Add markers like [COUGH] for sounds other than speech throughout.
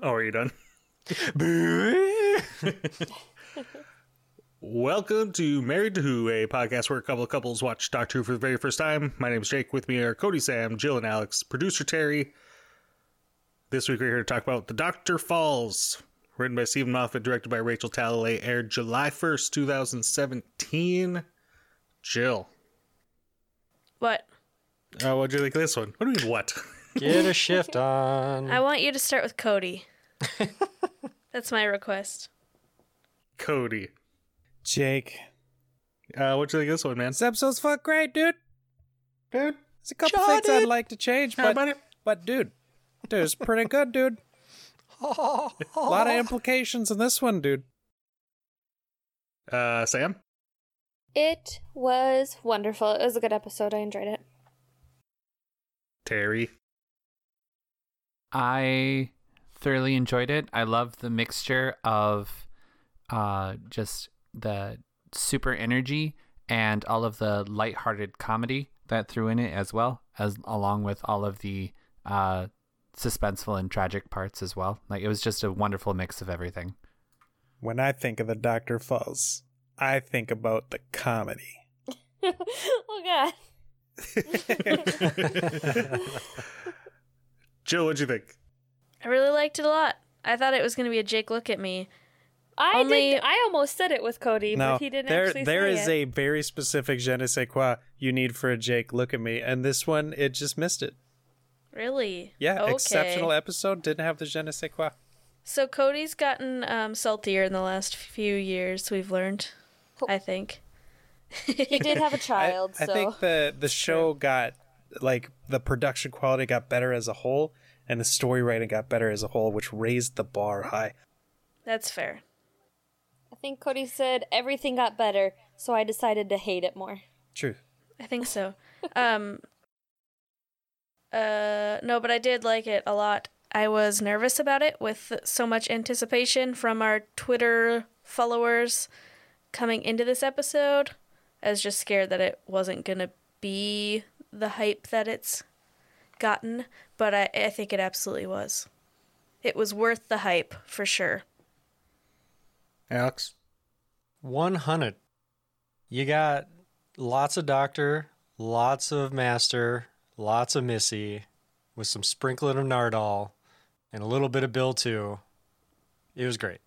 Oh, are you done? [LAUGHS] Welcome to Married to Who, a podcast where a couple of couples watch Doctor Who for the very first time. My name is Jake. With me are Cody, Sam, Jill, and Alex. Producer Terry. This week we're here to talk about The Doctor Falls, written by Steven Moffat, directed by Rachel Talalay, aired July 1st, 2017. Jill, What? uh, what'd you think of this one? What do you mean, what? Get a [LAUGHS] shift on. I want you to start with Cody. [LAUGHS] That's my request. Cody, Jake. uh, what'd you think of this one, man? This episode's fuck great, dude. Dude, There's a couple Shot things I'd like to change, how but about it? but dude, dude, it's pretty [LAUGHS] good, dude. A lot of implications in this one, dude. Uh, Sam? It was wonderful. It was a good episode. I enjoyed it. Terry? I thoroughly enjoyed it. I love the mixture of uh, just the super energy and all of the lighthearted comedy that threw in it as well, as along with all of the uh, suspenseful and tragic parts as well. Like it was just a wonderful mix of everything. When I think of the Doctor Falls, I think about the comedy. [LAUGHS] oh god. [LAUGHS] [LAUGHS] Jill, what'd you think? I really liked it a lot. I thought it was going to be a Jake look at me. I Only- did. I almost said it with Cody, no, but he didn't there actually there say is it. a very specific je ne sais quoi you need for a Jake. Look at me, and this one it just missed it. Really? Yeah, Okay. exceptional episode. Didn't have the je ne sais quoi. So Cody's gotten um, saltier in the last few years. We've learned. I think. he did have a [LAUGHS] child, I so think the the show got like the production quality got better as a whole, and the story writing got better as a whole, which raised the bar high. That's fair. I think Cody said everything got better, so I decided to hate it more. True. I think so. um. [LAUGHS] Uh. No, but I did like it a lot. I was nervous about it with so much anticipation from our Twitter followers coming into this episode. I was just scared that it wasn't gonna be the hype that it's gotten, but I, I think it absolutely was. It was worth the hype for sure. Alex? 100. You got lots of Doctor, lots of Master, lots of Missy, with some sprinkling of Nardole, and a little bit of Bill, too. It was great.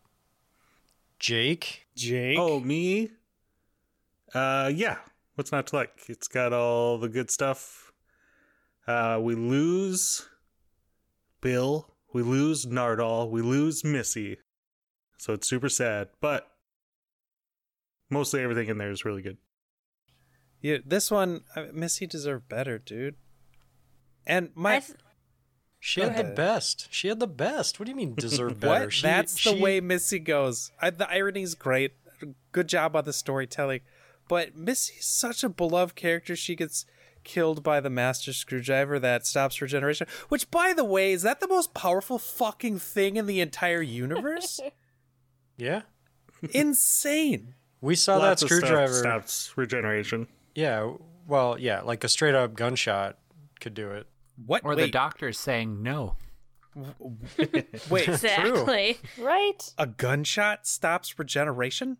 Jake? Jake. Oh, me? Uh, yeah. What's not to like? It's got all the good stuff. Uh, we lose Bill. We lose Nardole. We lose Missy. So it's super sad, but mostly everything in there is really good. Yeah, this one, Missy deserved better, dude. And my th- She had the best. She had the best. What do you mean deserve [LAUGHS] better? what? She- That's the she- way Missy goes. I, the irony's great. Good job on the storytelling. But Missy's such a beloved character. She gets killed by the master screwdriver that stops regeneration. Which, by the way, is that the most powerful fucking thing in the entire universe? [LAUGHS] Yeah. Insane. We saw Lots that screwdriver. stops regeneration. Yeah. Well, yeah, like a straight up gunshot could do it. What? Or the doctor's saying no. wait. [LAUGHS] exactly. Right? A gunshot stops regeneration?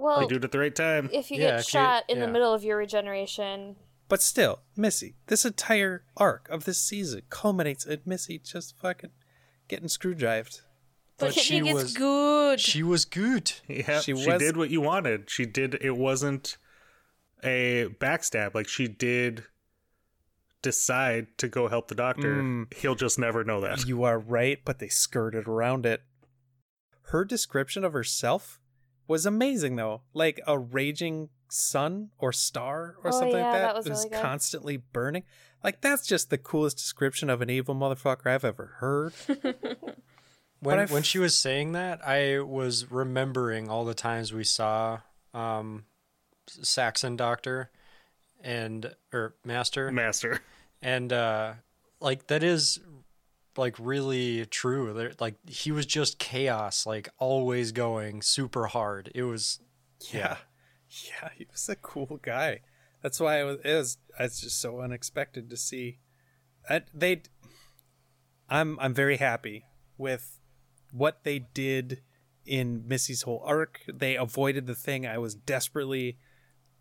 Well, They do it at the right time. if you Yeah, get if you- shot in the middle of your regeneration, But still, Missy, this entire arc of this season culminates in Missy just fucking getting screwdrived. But, But she, she was- good. She was good. Yeah, She she, did what you wanted. She did. It wasn't a backstab. Like she did decide to go help the doctor. Mm. He'll just never know that. You are right, but they skirted around it. Her description of herself was amazing, though. Like a raging sun or star or Oh, something yeah, like that, that was is really good. constantly burning. Like that's just the coolest description of an evil motherfucker I've ever heard. [LAUGHS] When I when she was saying that, I was remembering all the times we saw um, Saxon Doctor and or Master, Master. and uh, like that is like really true. There, like he was just chaos, like always going super hard. It was Yeah. Yeah, he was a cool guy. That's why it was it was it's just so unexpected to see. They I'm I'm very happy with what they did in Missy's whole arc. They avoided the thing I was desperately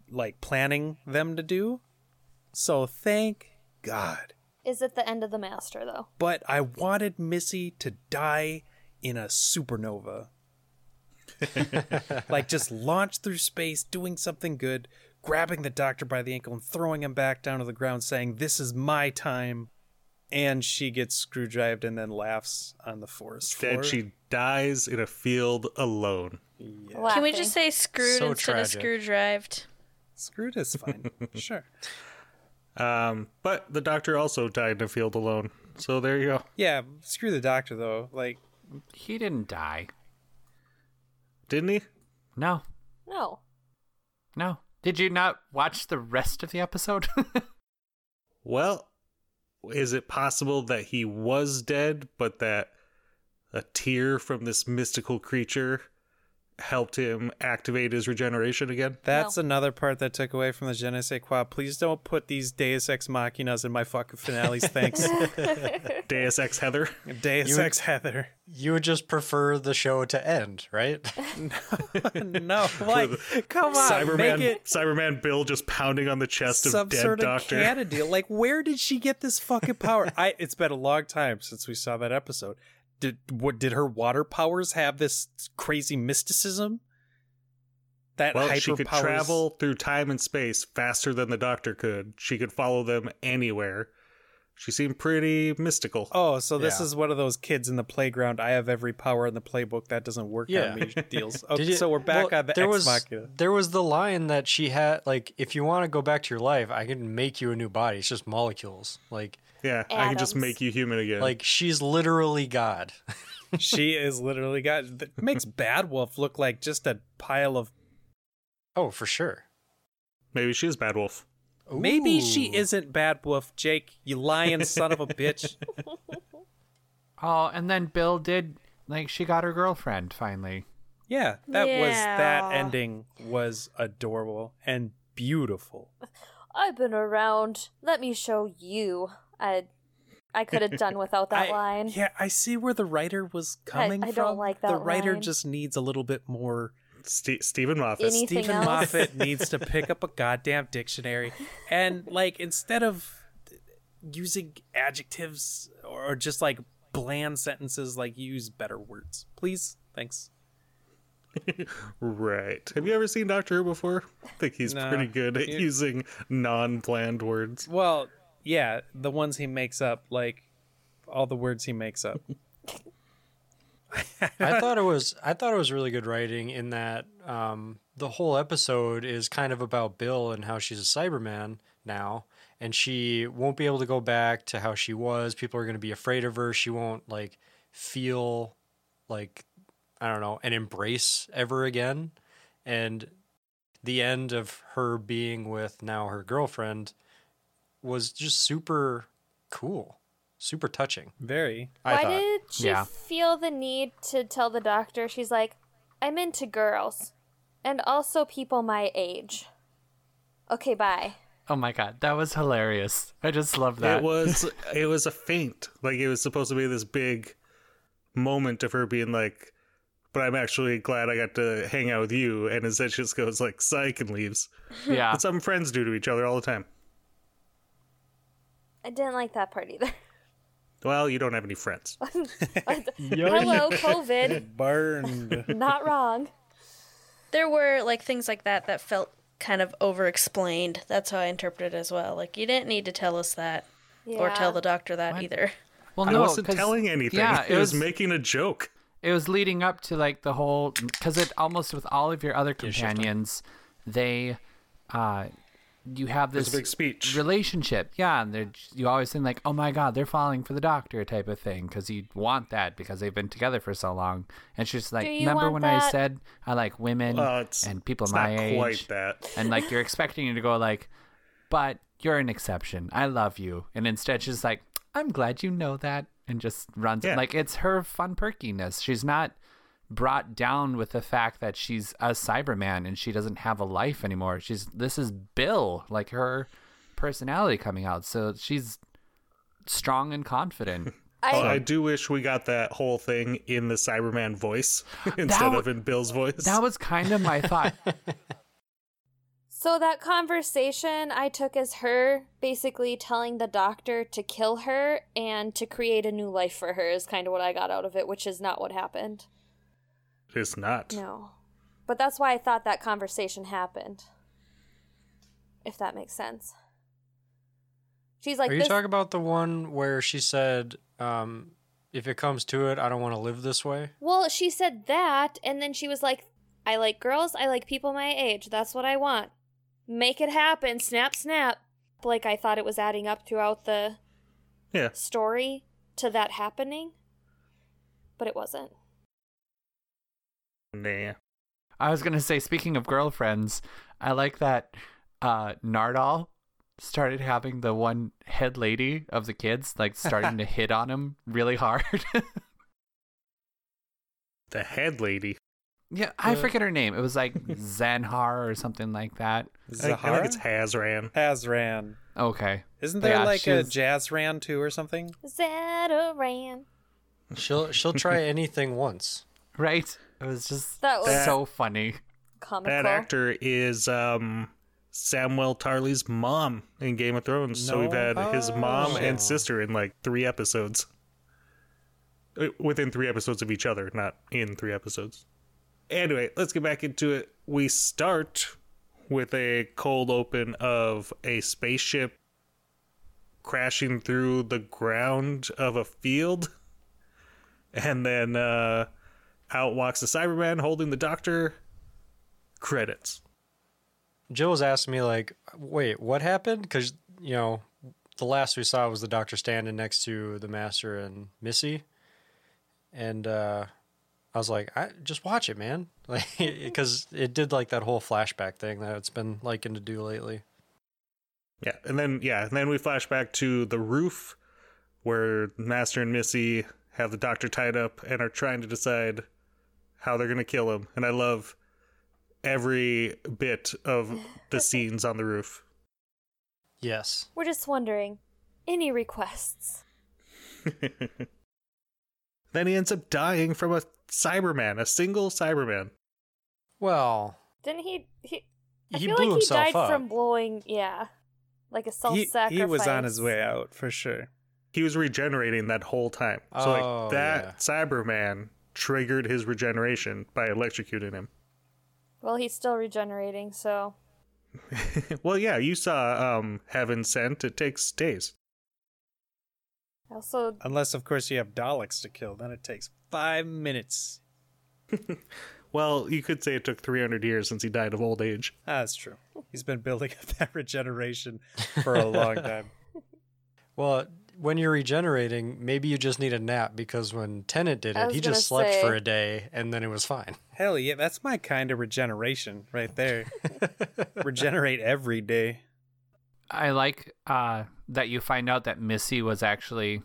like planning them to do. So thank God. Is it the end of the master though? But I wanted Missy to die in a supernova. [LAUGHS] like just launch through space, doing something good, grabbing the doctor by the ankle and throwing him back down to the ground, saying, This is my time. And she gets screwdrived and then laughs on the forest floor. Instead, she dies in a field alone. Can we just say screwed So instead tragic. of screwdrived? Screwed is fine. sure. [LAUGHS] Um, but the doctor also died in a field alone. So there you go. Yeah, screw the doctor though. Like He didn't die. Didn't he? No, No. no. Did you not watch the rest of the episode? [LAUGHS] Well, is it possible that he was dead, but that a tear from this mystical creature helped him activate his regeneration again? that's another part that took away from the Je ne sais quoi. Please don't put these Deus Ex Machinas in my fucking finales. Thanks. [LAUGHS] Deus Ex Heather? Deus You- Ex Heather. you would just prefer the show to end, right? [LAUGHS] [LAUGHS] no, like, come on, Cyberman, make it Cyberman Bill just pounding on the chest of dead sort of doctor. canon deal. Like, where did she get this fucking power? I. It's been a long time since we saw that episode. Did what? Did her water powers have this crazy mysticism? That Well, hyper she could powers- travel through time and space faster than the doctor could. She could follow them anywhere. She seemed pretty mystical. Oh, so this Yeah. is one of those kids in the playground. I have every power in the playbook. That doesn't work Yeah. on me [LAUGHS] deals. Okay, you- so we're back well, on the there Ex was, Machina. There was the line that she had, like, if you want to go back to your life, I can make you a new body. It's just molecules. Like, yeah, I can just make you human again. like she's literally God. [LAUGHS] she is literally God. that makes Bad Wolf look like just a pile of. Oh, for sure. Maybe she is Bad Wolf. Maybe she isn't Bad Wolf, Jake. You lying son of a bitch. [LAUGHS] oh, and then Bill did like she got her girlfriend finally. Yeah, that was that ending was adorable and beautiful. I've been around. Let me show you. I I could have done without [LAUGHS] that I- line. Yeah, I see where the writer was coming I from. don't like that. The writer line. just needs a little bit more. Ste Steven Moffat. Any- Anything Steven else? Moffat [LAUGHS] needs to pick up a goddamn dictionary and like instead of using adjectives or just like bland sentences, like use better words, please. Thanks. [LAUGHS] Right. Have you ever seen Doctor Who before? I think he's No. pretty good at You- using non-planned words. Well, yeah, the ones he makes up, like all the words he makes up. [LAUGHS] I thought it was I thought it was really good writing in that um, the whole episode is kind of about Bill and how she's a Cyberman now, and she won't be able to go back to how she was. People are going to be afraid of her. She won't like feel like I don't know an embrace ever again, and the end of her being with now her girlfriend was just super cool, super touching. Very. I Why thought. did she Yeah. feel the need to tell the doctor? She's like, I'm into girls. And also people my age. Okay, bye. Oh my god, that was hilarious. I just love that. It was [LAUGHS] it was a feint. Like it was supposed to be this big moment of her being like, "But I'm actually glad I got to hang out with you." And instead, she just goes like, "Psych," and leaves. yeah. That's something friends do to each other all the time. I didn't like that part either. [LAUGHS] Well, you don't have any friends. [LAUGHS] [LAUGHS] Hello, COVID. Burned. Not wrong. There were like things like that that felt kind of over explained. That's how I interpreted it as well. Like you didn't need to tell us that or tell the doctor that either. well, no, I wasn't telling anything. Yeah, it, was, making a joke. it was leading up to like the whole because it almost with all of your other companions they uh, you have There's this a big speech. relationship. Yeah, and they're you always think like, oh my god, they're falling for the doctor type of thing because you want that because they've been together for so long. And she's like, Do you remember want when I said I like women Well, it's- and people it's my not age, quite that. and like you're expecting you to go like, but you're an exception. I love you, and instead she's like, I'm glad you know that, and just runs Yeah. like it's her fun perkiness. She's not brought down with the fact that she's a Cyberman and she doesn't have a life anymore. She's this is Bill, like her personality coming out. So she's strong and confident. [LAUGHS] I, Oh, I do wish we got that whole thing in the Cyberman voice [LAUGHS] instead w- of in Bill's voice. that was kind of my thought. [LAUGHS] So that conversation I took as her basically telling the doctor to kill her and to create a new life for her is kind of what I got out of it, which is not what happened. It's not. No. But that's why I thought that conversation happened. If that makes sense. She's like Are you this talking about the one where she said, um, "If it comes to it, I don't want to live this way"? Well, she said that and then she was like I like girls, I like people my age. That's what I want. Make it happen. Snap snap. Like I thought it was adding up throughout the Yeah. story to that happening, but it wasn't. Nah. I was gonna say, speaking of girlfriends, I like that uh Nardole started having the one head lady of the kids, like starting to [LAUGHS] hit on him really hard. [LAUGHS] The head lady. yeah, I Uh, forget her name. It was like [LAUGHS] Zanhar or something like that. I, I think it's Hazran. Hazran. Okay. Isn't there yeah, like she a was- Jazzran too or something? Zataran. She'll she'll try anything once. Right? It was just That was so funny. comical. That actor is um Samwell Tarly's mom in Game of Thrones. So we've No. had his mom Oh. and sister in like three episodes. Uh, Within three episodes of each other, not in three episodes. Anyway, let's get back into it. We start with a cold open of a spaceship crashing through the ground of a field. [LAUGHS] And then uh, out walks the Cyberman holding the doctor. Credits. Jill was asking me like, "Wait, what happened?" Because you know, the last we saw was the doctor standing next to the master and Missy, and uh, I was like, "I just watch it, man," [LAUGHS] like because it did like that whole flashback thing that it's been liking to do lately. Yeah, and then yeah, and then we flash back to the roof where Master and Missy have the doctor tied up and are trying to decide how they're gonna kill him. And I love every bit of the [LAUGHS] scenes on the roof. Yes, We're just wondering, any requests? [LAUGHS] Then he ends up dying from a Cyberman, a single Cyberman. well, Didn't he? He, I He feel blew like he died up. from blowing. Yeah, like a self-sacrifice. he was on his way out for sure. He was regenerating that whole time. So Oh, like that yeah. Cyberman triggered his regeneration by electrocuting him. Well, he's still regenerating, so [LAUGHS] well, yeah, you saw um Heaven Sent. It takes days. also Unless, of course, you have Daleks to kill. Then it takes five minutes. [LAUGHS] Well, you could say it took 300 years since he died of old age. Ah, that's true. He's been building [LAUGHS] up that regeneration for a long time. well, when you're regenerating, maybe you just need a nap because when Tennant did it, he just slept say- for a day and then it was fine. [LAUGHS] Hell yeah, that's my kind of regeneration right there. [LAUGHS] Regenerate every day. I like uh, that you find out that Missy was actually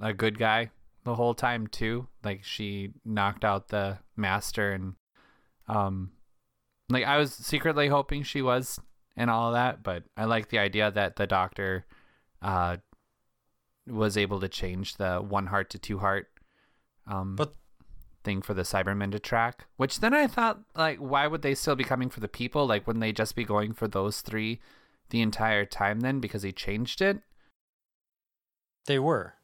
a good guy the whole time too. Like she knocked out the master and um like I was secretly hoping she was and all of that, but I like the idea that the doctor uh was able to change the one heart to two heart um But- thing for the Cybermen to track. Which then I thought like why would they still be coming for the people? Like wouldn't they just be going for those three the entire time then because he changed it? They were.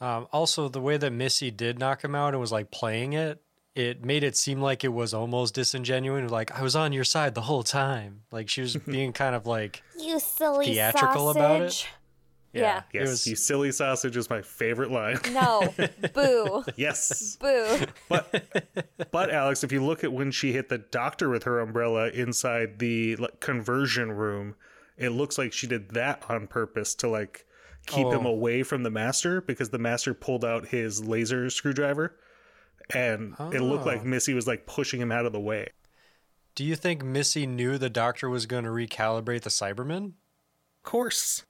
Um, also, the way that Missy did knock him out and was like playing it, it made it seem like it was almost disingenuous. Like I was on your side the whole time. Like she was [LAUGHS] being kind of like, you silly Theatrical about it? Sausage. Yeah. Yes, was- you silly sausage is my favorite line. [LAUGHS] No. Boo. [LAUGHS] yes. Boo. But but Alex, if you look at when she hit the doctor with her umbrella inside the like, conversion room, it looks like she did that on purpose to like keep him Oh. away from the master because the master pulled out his laser screwdriver and it looked like Oh. Missy was like pushing him out of the way. Do you think Missy knew the doctor was going to recalibrate the Cybermen? Of course.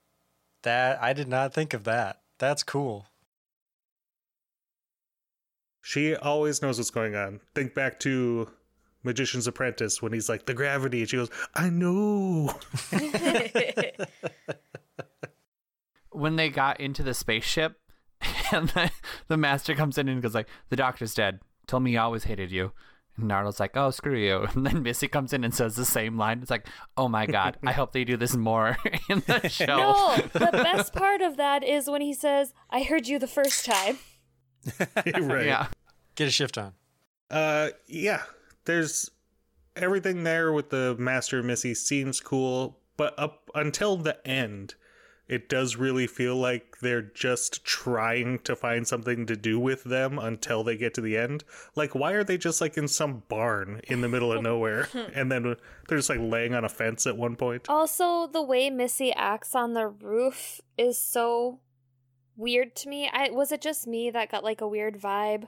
That I did not think of that. That's cool. She always knows what's going on. Think back to Magician's Apprentice when he's like the gravity and she goes, "I know." [LAUGHS] when they got into the spaceship [LAUGHS] and the, the master comes in and goes like the doctor's dead told me he always hated you and Nardole's like oh screw you [LAUGHS] and then Missy comes in and says the same line it's like oh my god I hope they do this more [LAUGHS] in the [LAUGHS] show No, the best part of that is when he says, I heard you the first time. right. yeah Get a shift on. Uh, yeah. There's everything there with the Master Missy seems cool, but up until the end, it does really feel like they're just trying to find something to do with them until they get to the end. Like, why are they just like in some barn in the middle of [LAUGHS] nowhere, and then they're just like laying on a fence at one point? Also, the way Missy acts on the roof is so weird to me. I was it just me that got like a weird vibe?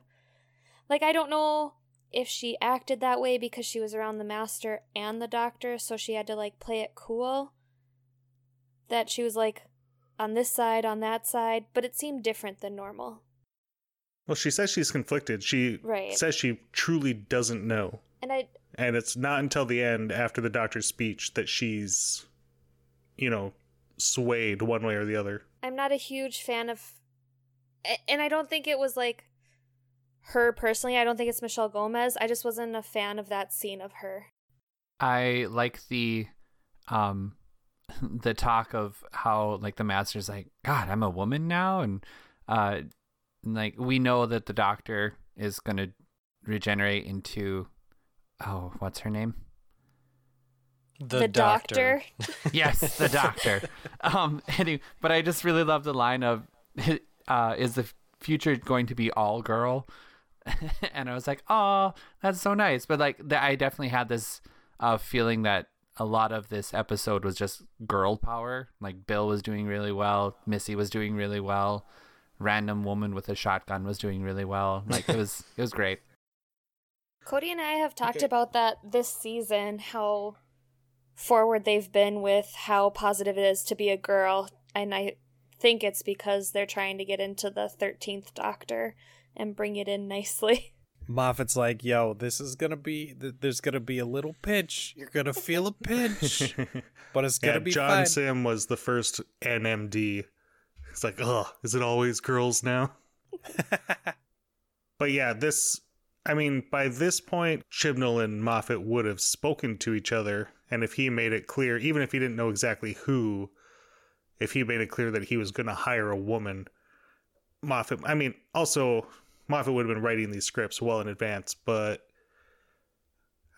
Like I don't know if she acted that way because she was around the master and the doctor, so she had to like play it cool. That she was like on this side, on that side, but it seemed different than normal. Well, she says she's conflicted. She Right. says she truly doesn't know. And I And it's not until the end, after the doctor's speech, that she's, you know, swayed one way or the other. I'm not a huge fan of and I don't think it was like her personally. I don't think it's Michelle Gomez. I just wasn't a fan of that scene of her. I like the um [LAUGHS] the talk of how like the master's like god I'm a woman now and uh like we know that the doctor is going to regenerate into oh what's her name The, doctor. [LAUGHS] yes, the doctor. Um, anyway, but I just really love the line of, [LAUGHS] uh, "Is the future going to be all girl?" and I was like, "Oh, that's so nice." But like, the, I definitely had this uh, feeling that a lot of this episode was just girl power. Like Bill was doing really well, Missy was doing really well, random woman with a shotgun was doing really well. Like it was, it was great. [LAUGHS] Cody and I have talked about that this season, how forward they've been with how positive it is to be a girl. And I think it's because they're trying to get into the 13th Doctor and bring it in nicely. [LAUGHS] Moffat's like, "Yo, this is gonna be. Th- there's gonna be a little pinch. You're gonna feel a pinch, [LAUGHS] but it's gonna Yeah, be John fine." Sim was the first NMD. It's like, oh, is it always girls now? [LAUGHS] but yeah, this. I mean, by this point, Chibnall and Moffat would have spoken to each other, and if he made it clear, even if he didn't know exactly who, if he made it clear that he was going to hire a woman, Moffat. I mean, also Moffat would have been writing these scripts well in advance, but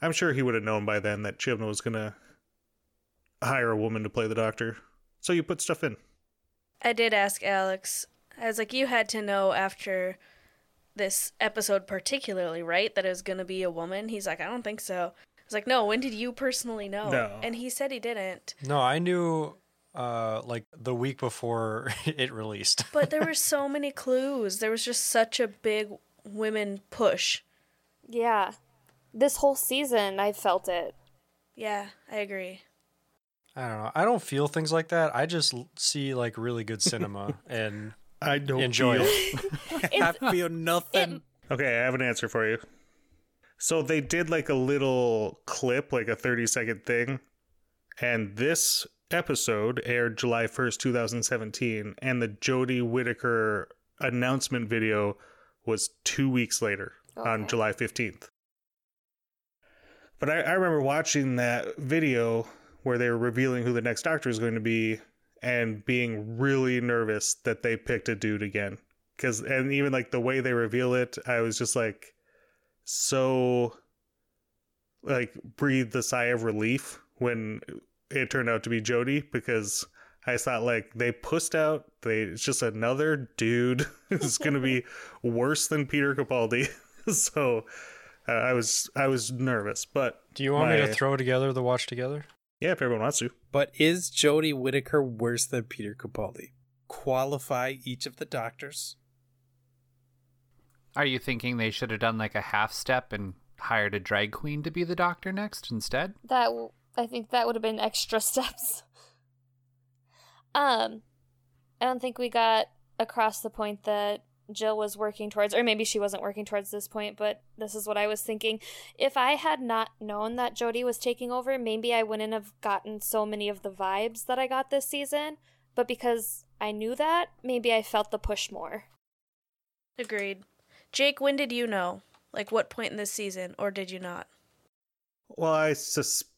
I'm sure he would have known by then that Chibnall was going to hire a woman to play the doctor. So you put stuff in. I did ask Alex. I was like, you had to know after this episode, particularly, right, that it was going to be a woman. He's like, I don't think so. I was like, no, when did you personally know? No. And he said he didn't. No, I knew uh like the week before [LAUGHS] it released. But there [LAUGHS] were so many clues. There was just such a big women push. yeah. This whole season, I felt it. Yeah, I agree. I don't know. I don't feel things like that. I just l- see like really good cinema [LAUGHS] and I don't enjoy feel- it. I feel nothing. Okay, I have an answer for you. So they did like a little clip, like a 30 second thing. And this episode aired July 1st, 2017. And the Jodie Whittaker announcement video was two weeks later on July 15th. But I, I remember watching that video where they were revealing who the next doctor is going to be and being really nervous that they picked a dude again because and even like the way they reveal it i was just like so like breathed a sigh of relief when it turned out to be Jodie because I thought like they pushed out. They it's just another dude [LAUGHS] who's gonna be [LAUGHS] worse than Peter Capaldi. [LAUGHS] so uh, I was I was nervous, but Do you want me to throw together the watch together? Yeah, if everyone wants to. But is Jodie Whittaker worse than Peter Capaldi? Qualify each of the doctors. Are you thinking they should have done like a half step and hired a drag queen to be the doctor next instead? That w- I think that would have been extra [LAUGHS] steps. Um, I don't think we got across the point that Jill was working towards, or maybe she wasn't working towards this point, but this is what I was thinking. If I had not known that Jodie was taking over, maybe I wouldn't have gotten so many of the vibes that I got this season. But because I knew that, maybe I felt the push more. Agreed. Jake, when did you know? Like what point in this season, or did you not? Well, I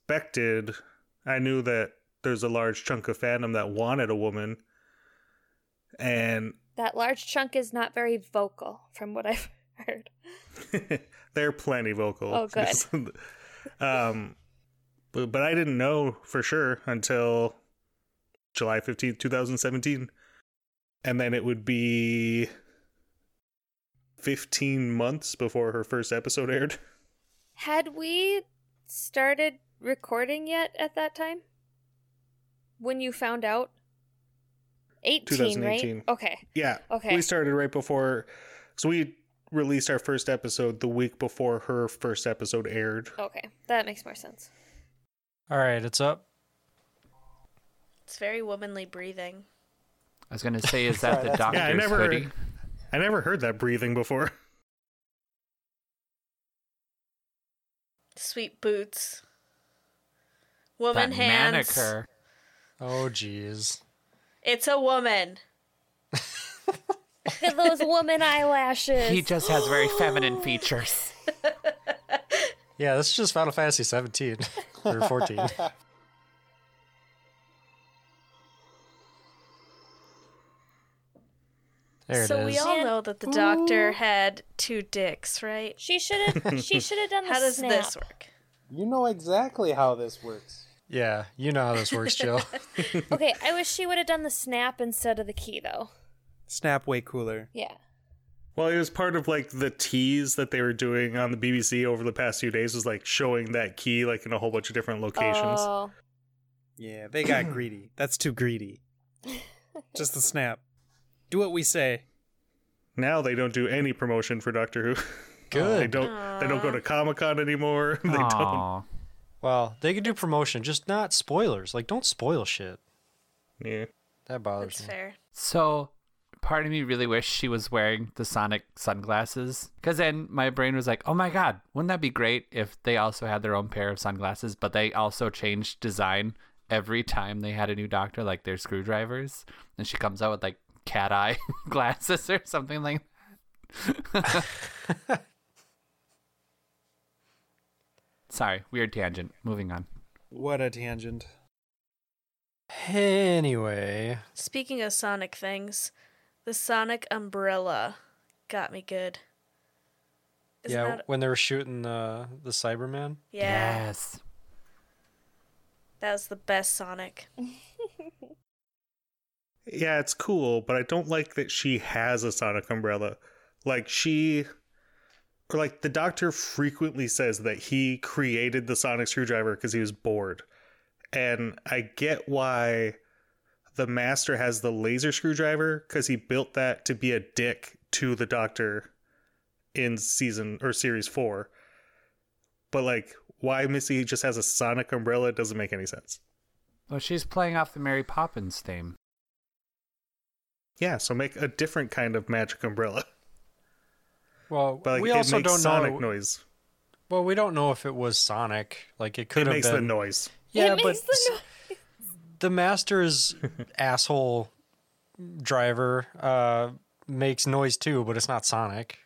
suspected. I knew that there's a large chunk of fandom that wanted a woman, and That large chunk is not very vocal, from what I've [LAUGHS] heard. [LAUGHS] they're plenty vocal. Oh, [LAUGHS] good. um, but, but I didn't know for sure until July fifteenth, 2017. And then it would be 15 months before her first episode aired. Had we started recording yet at that time? When you found out? 18, 2018. right? Okay. Yeah. Okay. We started right before. So we released our first episode the week before her first episode aired. Okay. That makes more sense. All right, it's up. It's very womanly breathing. I was gonna say, [LAUGHS] is that the doctor's Yeah, I never- hoodie? I never heard that breathing before. Sweet boots. Woman That hands. manicure. Oh, jeez. It's a woman. Look [LAUGHS] at those woman eyelashes. He just has very feminine [GASPS] features. [LAUGHS] Yeah, this is just Final Fantasy 17 or 14. There it is. so we all know that the doctor had two dicks, right? She should have. She should have done the How does snap. this work? You know exactly how this works. Yeah, you know how this works, Jill. [LAUGHS] Okay, I wish she would have done the snap instead of the key, though. Snap way cooler. Yeah. Well, it was part of like the tease that they were doing on the BBC over the past few days was like showing that key like in a whole bunch of different locations. Oh, Yeah, they got [CLEARS THROAT] greedy. That's too greedy. [LAUGHS] Just the snap. Do what we say. Now they don't do any promotion for Doctor Who. Good. [LAUGHS] they don't. They don't go to Comic Con anymore. they don't. Aw. Well, they could do promotion, just not spoilers. Like, don't spoil shit. Yeah. That bothers That's me. fair. So, part of me really wished she was wearing the Sonic sunglasses. Because then my brain was like, oh my god, wouldn't that be great if they also had their own pair of sunglasses, but they also changed design every time they had a new doctor, like their screwdrivers? And she comes out with like cat eye [LAUGHS] glasses or something like that. [LAUGHS] [LAUGHS] Sorry, weird tangent. Moving on. What a tangent. Anyway, Speaking of Sonic things, the Sonic umbrella got me good. Isn't yeah, that- when they were shooting the the Cyberman, yeah, Yes. Uh, that was the best Sonic. [LAUGHS] Yeah, it's cool, but I don't like that she has a sonic umbrella. Like she or like the doctor frequently says that he created the sonic screwdriver because he was bored. And I get why the master has the laser screwdriver because he built that to be a dick to the doctor in season or series four. But like why Missy just has a sonic umbrella doesn't make any sense. Well, she's playing off the Mary Poppins theme. Yeah, so make a different kind of magic umbrella. [LAUGHS] well, But like, we it also makes don't sonic know. noise. Well, we don't know if it was Sonic. Like, it could It have makes been. the noise. Yeah, It but makes the s- the master's [LAUGHS] asshole driver uh, makes noise too, but it's not Sonic.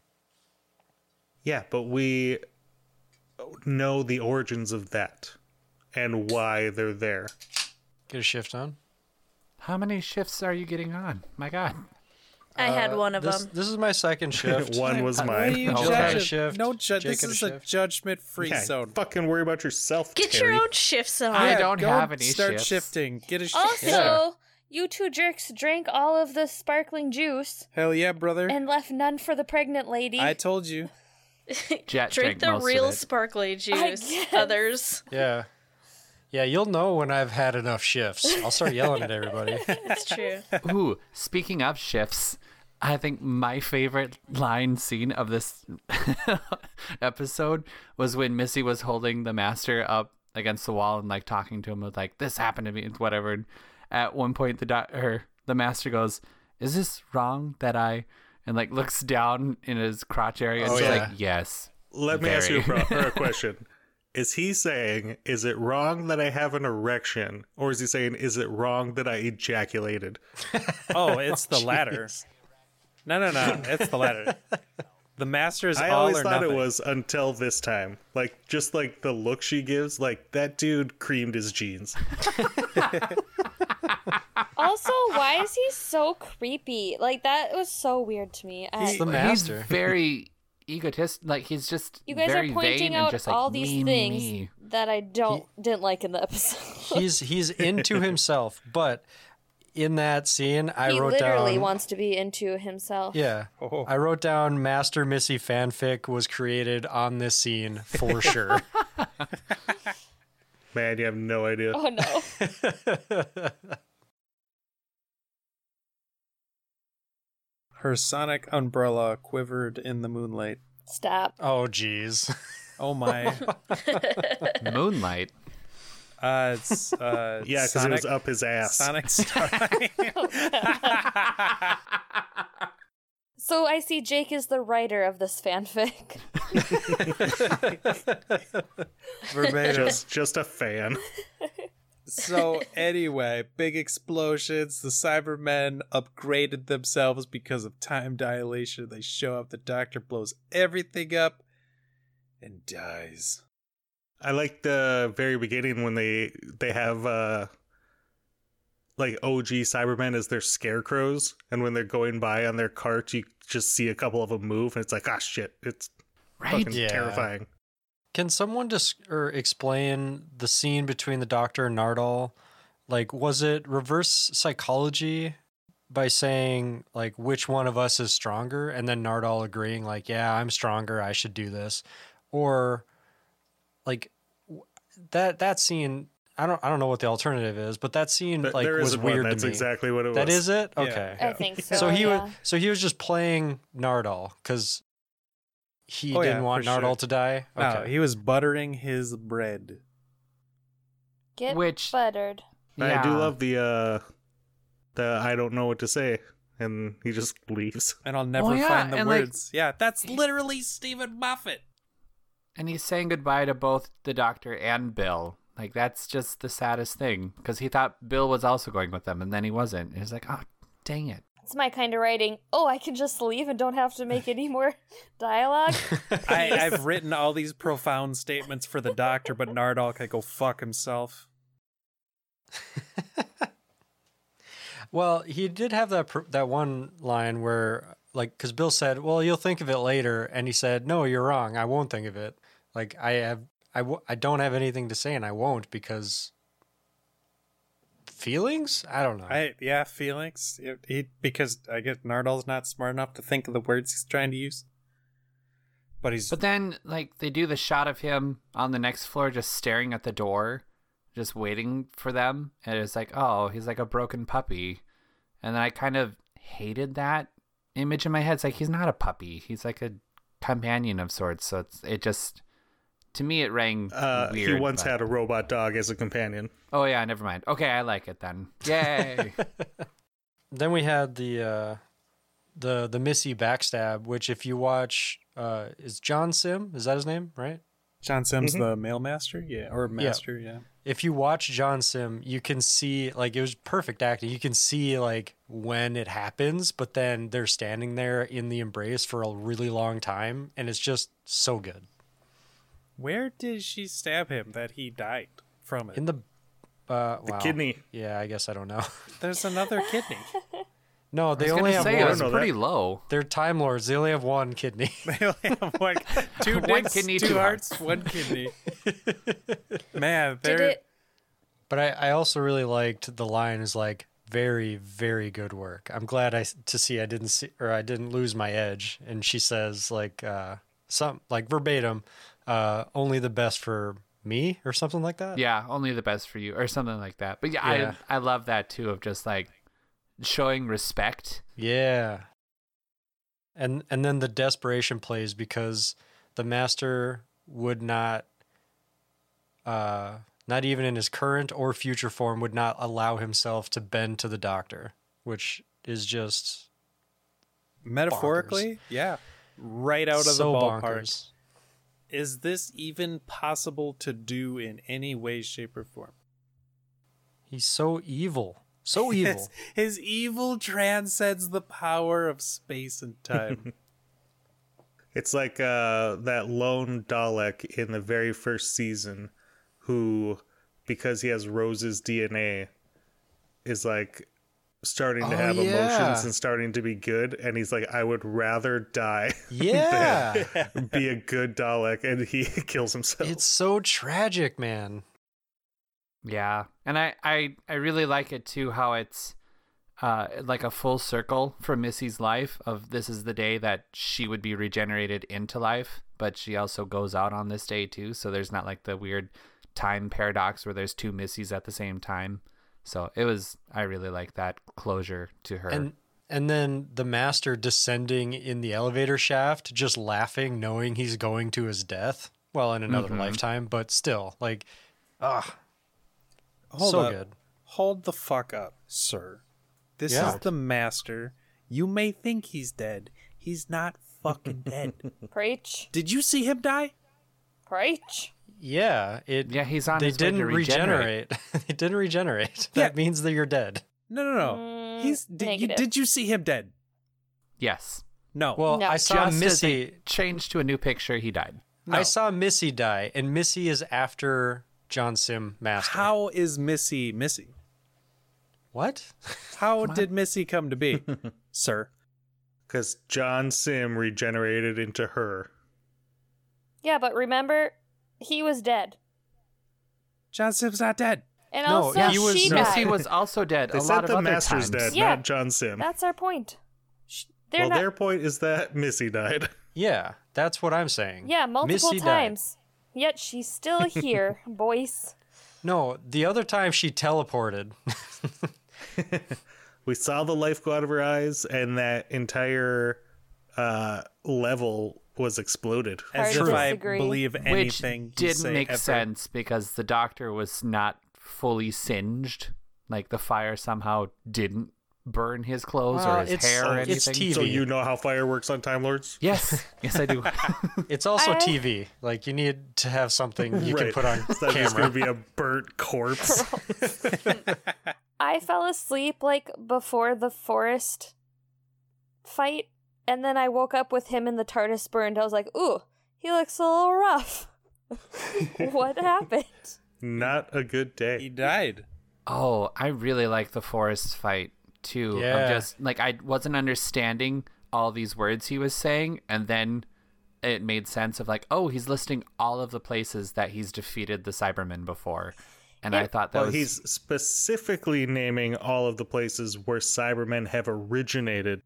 Yeah, but we know the origins of that and why they're there. Get a shift on. How many shifts are you getting on? My God. I had Uh, one of this, them. This is my second [LAUGHS] shift. One was Why are mine. you [LAUGHS] Okay. Jill had a judging? shift. No, ju- Jake this had a is a judgment-free Yeah, zone. fucking worry about yourself. Get Terry. your own shifts on. I don't go have any shifts. Start shifts. shifting. Get a shift. Also, Yeah. You two jerks drank all of the sparkling juice Hell yeah, brother. and left none for the pregnant lady. I told you. [LAUGHS] Jet Drink the most real of it. sparkly juice. guess. Others. Yeah. Yeah, you'll know when I've had enough shifts. I'll start yelling at everybody. [LAUGHS] That's true. Ooh, speaking of shifts, I think my favorite line scene of this [LAUGHS] episode was when Missy was holding the master up against the wall and like talking to him with like this happened to me and whatever. And at one point the doc- or the master goes, "Is this wrong that I?" and like looks down in his crotch area and Oh, she's yeah. like, "Yes." Let me ask you a, pro- or a [LAUGHS] question. Is he saying, is it wrong that I have an erection? Or is he saying, is it wrong that I ejaculated? [LAUGHS] Oh, it's the latter. [LAUGHS] Oh, no, no, no. It's the latter. The master is I all always or thought nothing. it was until this time. Like, just like the look she gives, like, that dude creamed his jeans. [LAUGHS] also, why is he so creepy? Like that was so weird to me. I, He's the He's master. very egotist. Like he's just you guys very are pointing vain out and just like all these me, things me. that I don't didn't like in the episode. He's he's into [LAUGHS] himself, but in that scene I wrote he wrote literally down wants to be into himself. Yeah. Oh. I wrote down Master Missy fanfic was created on this scene for sure. [LAUGHS] [LAUGHS] Man, you have no idea. Oh no. Her sonic umbrella quivered in the moonlight. Stop. oh jeez. Oh my. [LAUGHS] Moonlight. Uh, it's uh, [LAUGHS] Yeah, because it was up his ass. Sonic [LAUGHS] Star. So I see Jake is the writer of this fanfic. Verbatim. Just, just a fan. So [LAUGHS] anyway, big explosions. The Cybermen upgraded themselves because of time dilation. They show up. The Doctor blows everything up and dies. I like the very beginning when they they have uh like OG Cybermen as their scarecrows, and when they're going by on their cart, you just see a couple of them move, and it's like, ah, shit, it's Right? fucking Yeah. terrifying. Can someone just or explain the scene between the doctor and Nardole? Like, was it reverse psychology by saying like which one of us is stronger, and then Nardole agreeing like, yeah, I'm stronger, I should do this, or like that that scene? I don't I don't know what the alternative is, but that scene Th- like there was isn't one. weird That's to me. exactly what it was. That is it. Yeah. Okay. I think so. So he yeah. was so he was just playing Nardole because he Oh, didn't want for sure. To die. No, he was buttering his bread. Get Which- buttered. I do love the uh the I don't know what to say, and he just leaves. And I'll never Well, yeah, find the and, like- words. yeah, that's literally Steven Moffat. And he's saying goodbye to both the doctor and Bill. Like that's just the saddest thing because he thought Bill was also going with them, and then he wasn't. And He's like, oh, dang it. It's my kind of writing. Oh, I can just leave and don't have to make any more [LAUGHS] dialogue. [LAUGHS] I, [LAUGHS] I've written all these profound statements for the doctor, but Nardole can go fuck himself. Well, he did have that pr- that one line where, like, because Bill said, "Well, you'll think of it later," and he said, "No, you're wrong. I won't think of it. Like, I have, I, w- I don't have anything to say, and I won't because feelings. I don't know. I yeah, feelings. It- he because I guess Nardole's not smart enough to think of the words he's trying to use. But he's But then, like, they do the shot of him on the next floor just staring at the door, just waiting for them. And it's like, oh, he's like a broken puppy. And then I kind of hated that image in my head. It's like, he's not a puppy. He's like a companion of sorts. So it's, it just, to me, it rang Uh, weird. he once but- had a robot dog as a companion. Oh, yeah, never mind. Okay, I like it then. Yay. [LAUGHS] then we had the uh, the the Missy backstab, which if you watch, uh, is John Sim? Is that his name? Right. John Sims, Mhm. the male master, yeah, or master, yeah. if you watch John Sim, you can see like it was perfect acting. You can see like when it happens, but then they're standing there in the embrace for a really long time, and it's just so good. Where did she stab him that he died from it? In the uh, The wow. kidney. Yeah, I guess I don't know. [LAUGHS] There's another kidney. No, I they was only have say, one. it was pretty that. low. They're Time Lords. They only have one kidney. [LAUGHS] They only have one, [LAUGHS] two One dicks, kidney, two, two hearts, one kidney. Man, Did they're it? But I, I also really liked the line is like, very very good work. I'm glad I to see I didn't see or I didn't lose my edge. And she says like uh some like verbatim, uh only the best for me or something like that. Yeah, only the best for you or something like that. But yeah, Yeah. I I love that too of just like showing respect. Yeah. And and then the desperation plays because the master would not uh not even in his current or future form would not allow himself to bend to the doctor, which is just Metaphorically, yeah. Right out of so the ballpark. bonkers. Is this even possible to do in any way, shape, or form? He's so evil. So [LAUGHS] evil. His, his evil transcends the power of space and time. [LAUGHS] It's like uh, that lone Dalek in the very first season, who, because he has Rose's DNA, is like starting to Oh, have yeah. emotions and starting to be good. And he's like, I would rather die [LAUGHS] yeah. than be a good Dalek. And he [LAUGHS] kills himself. it's so tragic, man. Yeah, and I I I really like it too how it's uh like a full circle for Missy's life of this is the day that she would be regenerated into life, but she also goes out on this day too, so there's not like the weird time paradox where there's two Missys at the same time. So it was I really like that closure to her. And and then the master descending in the elevator shaft, just laughing, knowing he's going to his death. Well, in another Mhm. lifetime, but still, like, ah, Hold so up. good. Hold the fuck up, sir. This Yeah. is the master. You may think he's dead. He's not fucking dead. [LAUGHS] Preach. Did you see him die? Preach. Yeah, it. yeah, he's on they his way to didn't regenerate. regenerate. [LAUGHS] they didn't regenerate. Yeah. That means that you're dead. No, no, no. Mm, he's did you, did you see him dead? Yes. No. Well, No. I saw Just Missy. change to a new picture, he died. No. I saw Missy die, and Missy is after John Simm Master. How is Missy Missy? What? How did Missy come to be, [LAUGHS] sir? Because John Simm regenerated into her. Yeah, but remember, he was dead. John Simm's not dead. And No, also, yeah, he was- she no. died. Missy was also dead They a said lot of the other Master's times. dead, Yeah. not John Simm. That's our point. Sh- They're well, not. their point is that Missy died. [LAUGHS] Yeah, that's what I'm saying. Yeah, multiple Missy died. times. Yet she's still [LAUGHS] here, boys. No, the other time she teleported. [LAUGHS] we saw the life go out of her eyes, and that entire uh, level was exploded. As Hard if I believe Which anything. you didn't say make ever. sense because the doctor was not fully singed. Like the fire somehow didn't burn his clothes Well, or his it's- hair or it's anything. TV. So you know how fire works on Time Lords? Yes, [LAUGHS] yes, I do. [LAUGHS] It's also I- TV. Like you need to have something you can put on It's not just camera. going to be a burnt corpse. [LAUGHS] I fell asleep like before the forest fight, and then I woke up with him in the TARDIS burned. I was like, ooh, he looks a little rough. [LAUGHS] what happened? not a good day. He died. oh, I really like the forest fight too. Yeah. I'm just like I wasn't understanding all these words he was saying, and then it made sense of like, oh, he's listing all of the places that he's defeated the Cybermen before, and I thought that Well, was he's specifically naming all of the places where Cybermen have originated.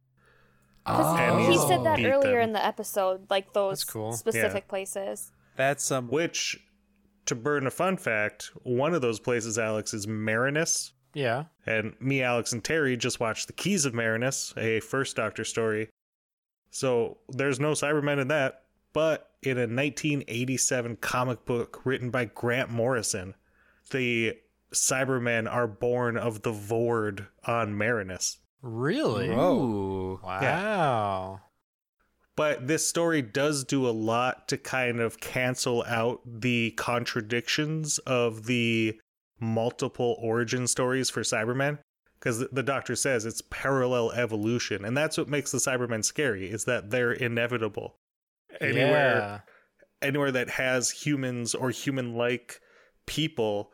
Because And ah. he said that beat earlier them. in the episode, like those cool. specific places. That's some. Which, to burn a fun fact, one of those places, Alex, is Marinus. Yeah. And me, Alex, and Terry just watched The Keys of Marinus, a First Doctor story. So there's no Cybermen in that. But in a 1987 comic book written by Grant Morrison, the Cybermen are born of the Voord on Marinus. Really? Ooh. Wow. But this story does do a lot to kind of cancel out the contradictions of the multiple origin stories for Cybermen. Because the doctor says it's parallel evolution. And that's what makes the Cybermen scary, is that they're inevitable. Anywhere anywhere that has humans or human like people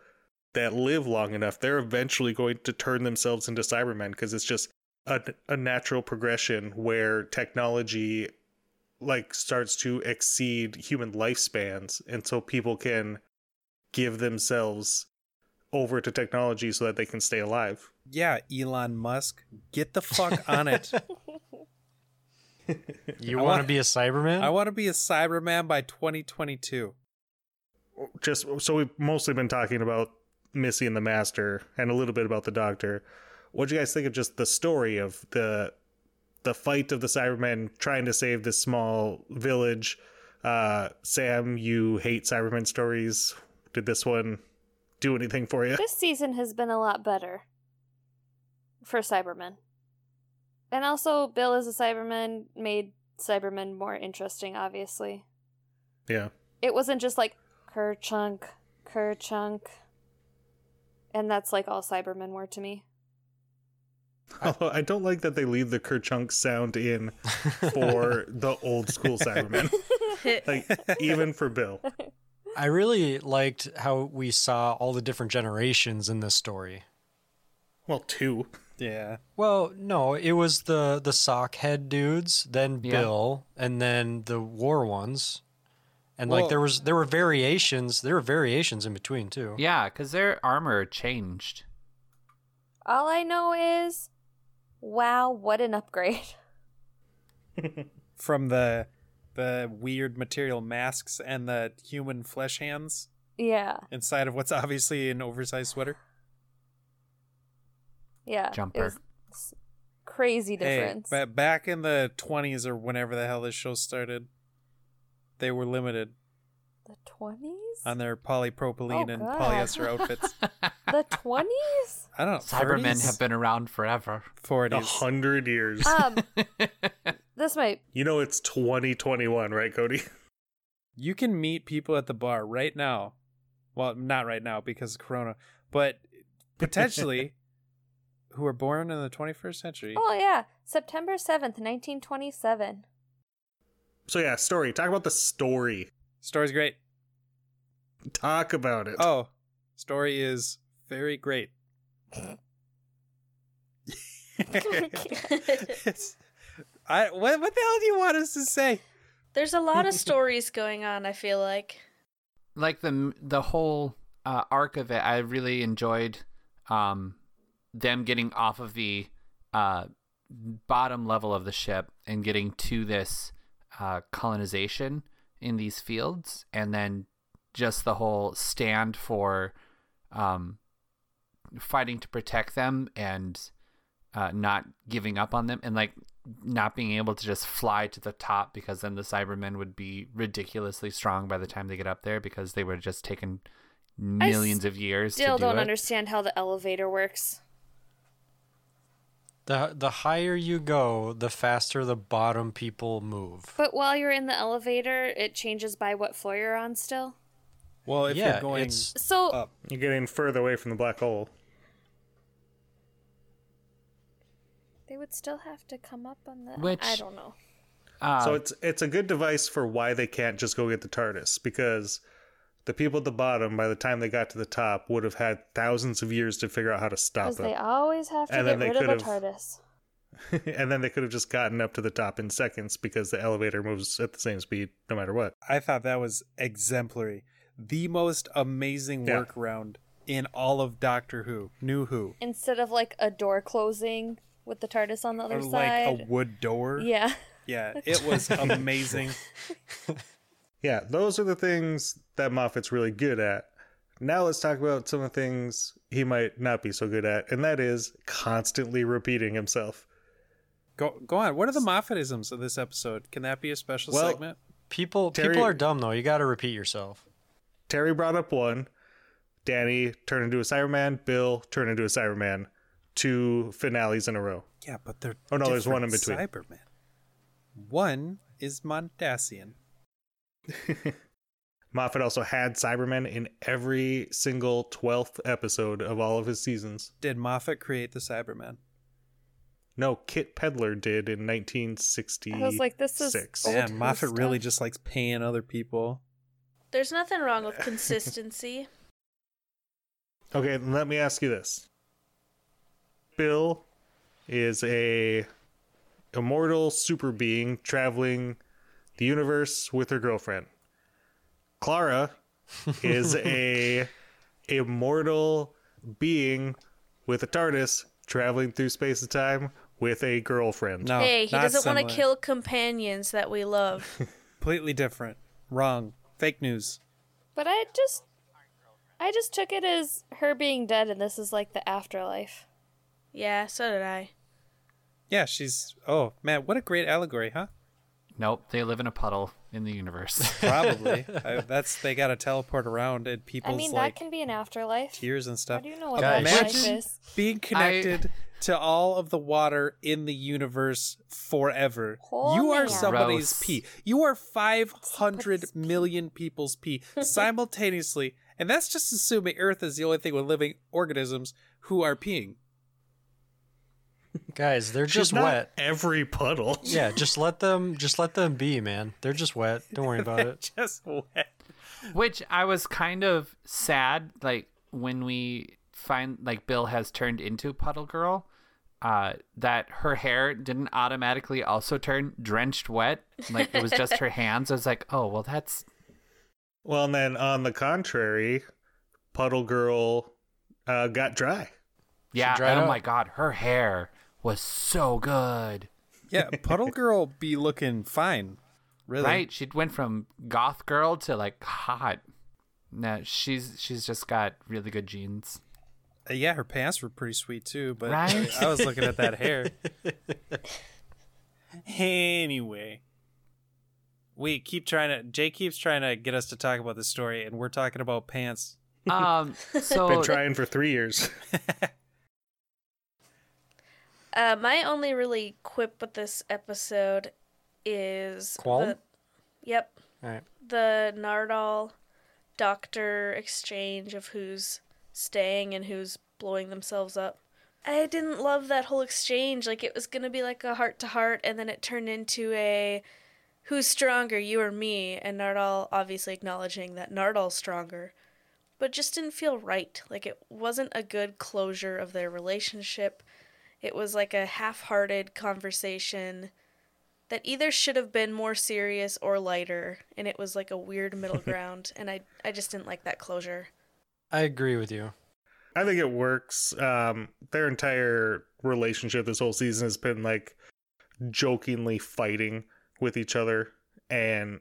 that live long enough, they're eventually going to turn themselves into Cybermen because it's just a, a natural progression where technology like starts to exceed human lifespans and so people can give themselves over to technology so that they can stay alive Yeah, Elon Musk, get the fuck [LAUGHS] on it. [LAUGHS] You want to be a Cyberman? I want to be a Cyberman by 2022. Just so we've mostly been talking about Missy and the Master and a little bit about the Doctor. What do you guys think of just the story of the the fight of the Cybermen trying to save this small village? Uh, Sam, you hate Cybermen stories. Did this one do anything for you? This season has been a lot better for Cybermen. And also, Bill as a Cyberman made Cybermen more interesting, obviously. Yeah. It wasn't just like Ker Chunk, Ker Chunk. And that's like all Cybermen were to me. [LAUGHS] Although I don't like that they leave the Kerchunk sound in for [LAUGHS] the old school Cybermen. [LAUGHS] like even for Bill. I really liked how we saw all the different generations in this story. Well, two. Yeah. Well, no, it was the the sock head dudes, then Yeah. Bill, and then the war ones. And Well- like there was there were variations, there were variations in between too. Yeah, because their armor changed. all I know is, wow, what an upgrade. [LAUGHS] From the the weird material masks and the human flesh hands Yeah, inside of what's obviously an oversized sweater. yeah. It Jumper. crazy difference. Hey, back in the 20s or whenever the hell this show started, they were limited the 20s? on their polypropylene Oh, and God. polyester [LAUGHS] outfits. the 20s? I don't know. Cybermen 30s? have been around forever. A 40s. hundred years. Um, [LAUGHS] this might You know it's 2021, right, Cody? You can meet people at the bar right now. Well, not right now because of Corona, but potentially [LAUGHS] who were born in the 21st century. Oh yeah, September seventh, nineteen twenty-seven. So yeah, story. Talk about the story. Story's great. Talk about it. Oh, story is very great. [LAUGHS] I what what the hell do you want us to say? There's a lot of [LAUGHS] stories going on, I feel like. like the the whole uh, arc of it i really enjoyed um them getting off of the uh bottom level of the ship and getting to this uh colonization in these fields and then just the whole stand for um fighting to protect them and uh not giving up on them and like not being able to just fly to the top because then the Cybermen would be ridiculously strong by the time they get up there because they would have just taken millions of years Still to do don't it. understand how the elevator works. The the higher you go, the faster the bottom people move. But while you're in the elevator, it changes by what floor you're on. Still, Well, if yeah, you're going it's so up, You're getting further away from the black hole. they would still have to come up on the. Which- I don't know. Uh, so it's it's a good device for why they can't just go get the TARDIS because the people at the bottom, by the time they got to the top, would have had thousands of years to figure out how to stop Because they always have to And get then they rid of a TARDIS. [LAUGHS] and then they could have just gotten up to the top in seconds because the elevator moves at the same speed no matter what. I thought that was exemplary. The most amazing Yeah. workaround in all of Doctor Who. New Who. Instead of like a door closing with the TARDIS on the other Or like side. a wood door. yeah. Yeah, [LAUGHS] it was amazing. [LAUGHS] Yeah, those are the things that Moffat's really good at. Now let's talk about some of the things he might not be so good at, and that is constantly repeating himself. Go go on. What are the Moffatisms of this episode? Can that be a special Well, segment? people Terry- people are dumb though. You got to repeat yourself. Terry brought up one. Danny turned into a Cyberman. Bill turned into a Cyberman. Two finales in a row. Yeah, but they're Oh, no, there's one in between. Cybermen. One is Mondasian. [LAUGHS] Moffat also had Cybermen in every single 12th episode of all of his seasons. Did Moffat create the Cybermen? No, Kit Pedler did in 1966. I was like, this is old Man, Who Moffat really just likes paying other people. There's nothing wrong with consistency. [LAUGHS] Okay, let me ask you this. Bill is a immortal super being traveling the universe with her girlfriend. Clara is [LAUGHS] a immortal being with a TARDIS traveling through space and time with a girlfriend. No, hey, he doesn't want to kill companions that we love. [LAUGHS] Completely different. Wrong. Fake news. But I just I just took it as her being dead and this is like the afterlife. yeah, so did I. Yeah, she's. Oh man, what a great allegory, huh? Nope, they live in a puddle in the universe. [LAUGHS] Probably. I, [LAUGHS] that's they got to teleport around and people's I mean like that can be an afterlife. tears and stuff. How do you know what Guys. afterlife Imagine is? being connected to all of the water in the universe forever. You are somebody's Gross. pee. You are 500 Somebody's pee. million people's pee [LAUGHS] simultaneously. And that's just assuming Earth is the only thing with living organisms who are peeing. [LAUGHS] Guys, they're She's just not wet. every puddle. [LAUGHS] Yeah, just let [LAUGHS] them just let them be, man. They're just wet. Don't worry about it. just wet. Which I was kind of sad, like when we find like Bill has turned into Puddle Girl, uh, that her hair didn't automatically also turn drenched wet. Like it was just her hands. I was like, oh well, that's Well, and then on the contrary, Puddle Girl uh, got dry. yeah. dried Oh up. my god, her hair was so good. Yeah, [LAUGHS] Puddle Girl be looking fine. Really? Right? She went from goth girl to like hot. No, she's she's just got really good genes. Uh, yeah, her pants were pretty sweet too, but Right? I was looking at that hair. [LAUGHS] anyway, we keep trying to. Jay keeps trying to get us to talk about the story, and we're talking about pants. Um, [LAUGHS] so Been trying for three years. Uh, my only really quip with this episode is Qualm? the, yep, All right. the Nardole doctor exchange of who's staying and who's blowing themselves up. I didn't love that whole exchange. Like it was gonna be like a heart to heart, and then it turned into a who's stronger, you or me, and Nardole obviously acknowledging that Nardole's stronger. But just didn't feel right. Like it wasn't a good closure of their relationship. It was like a half hearted conversation that either should have been more serious or lighter, and it was like a weird middle [LAUGHS] ground, and I, I just didn't like that closure. I agree with you. I think it works. Um, their entire relationship this whole season has been like jokingly fighting with each other, and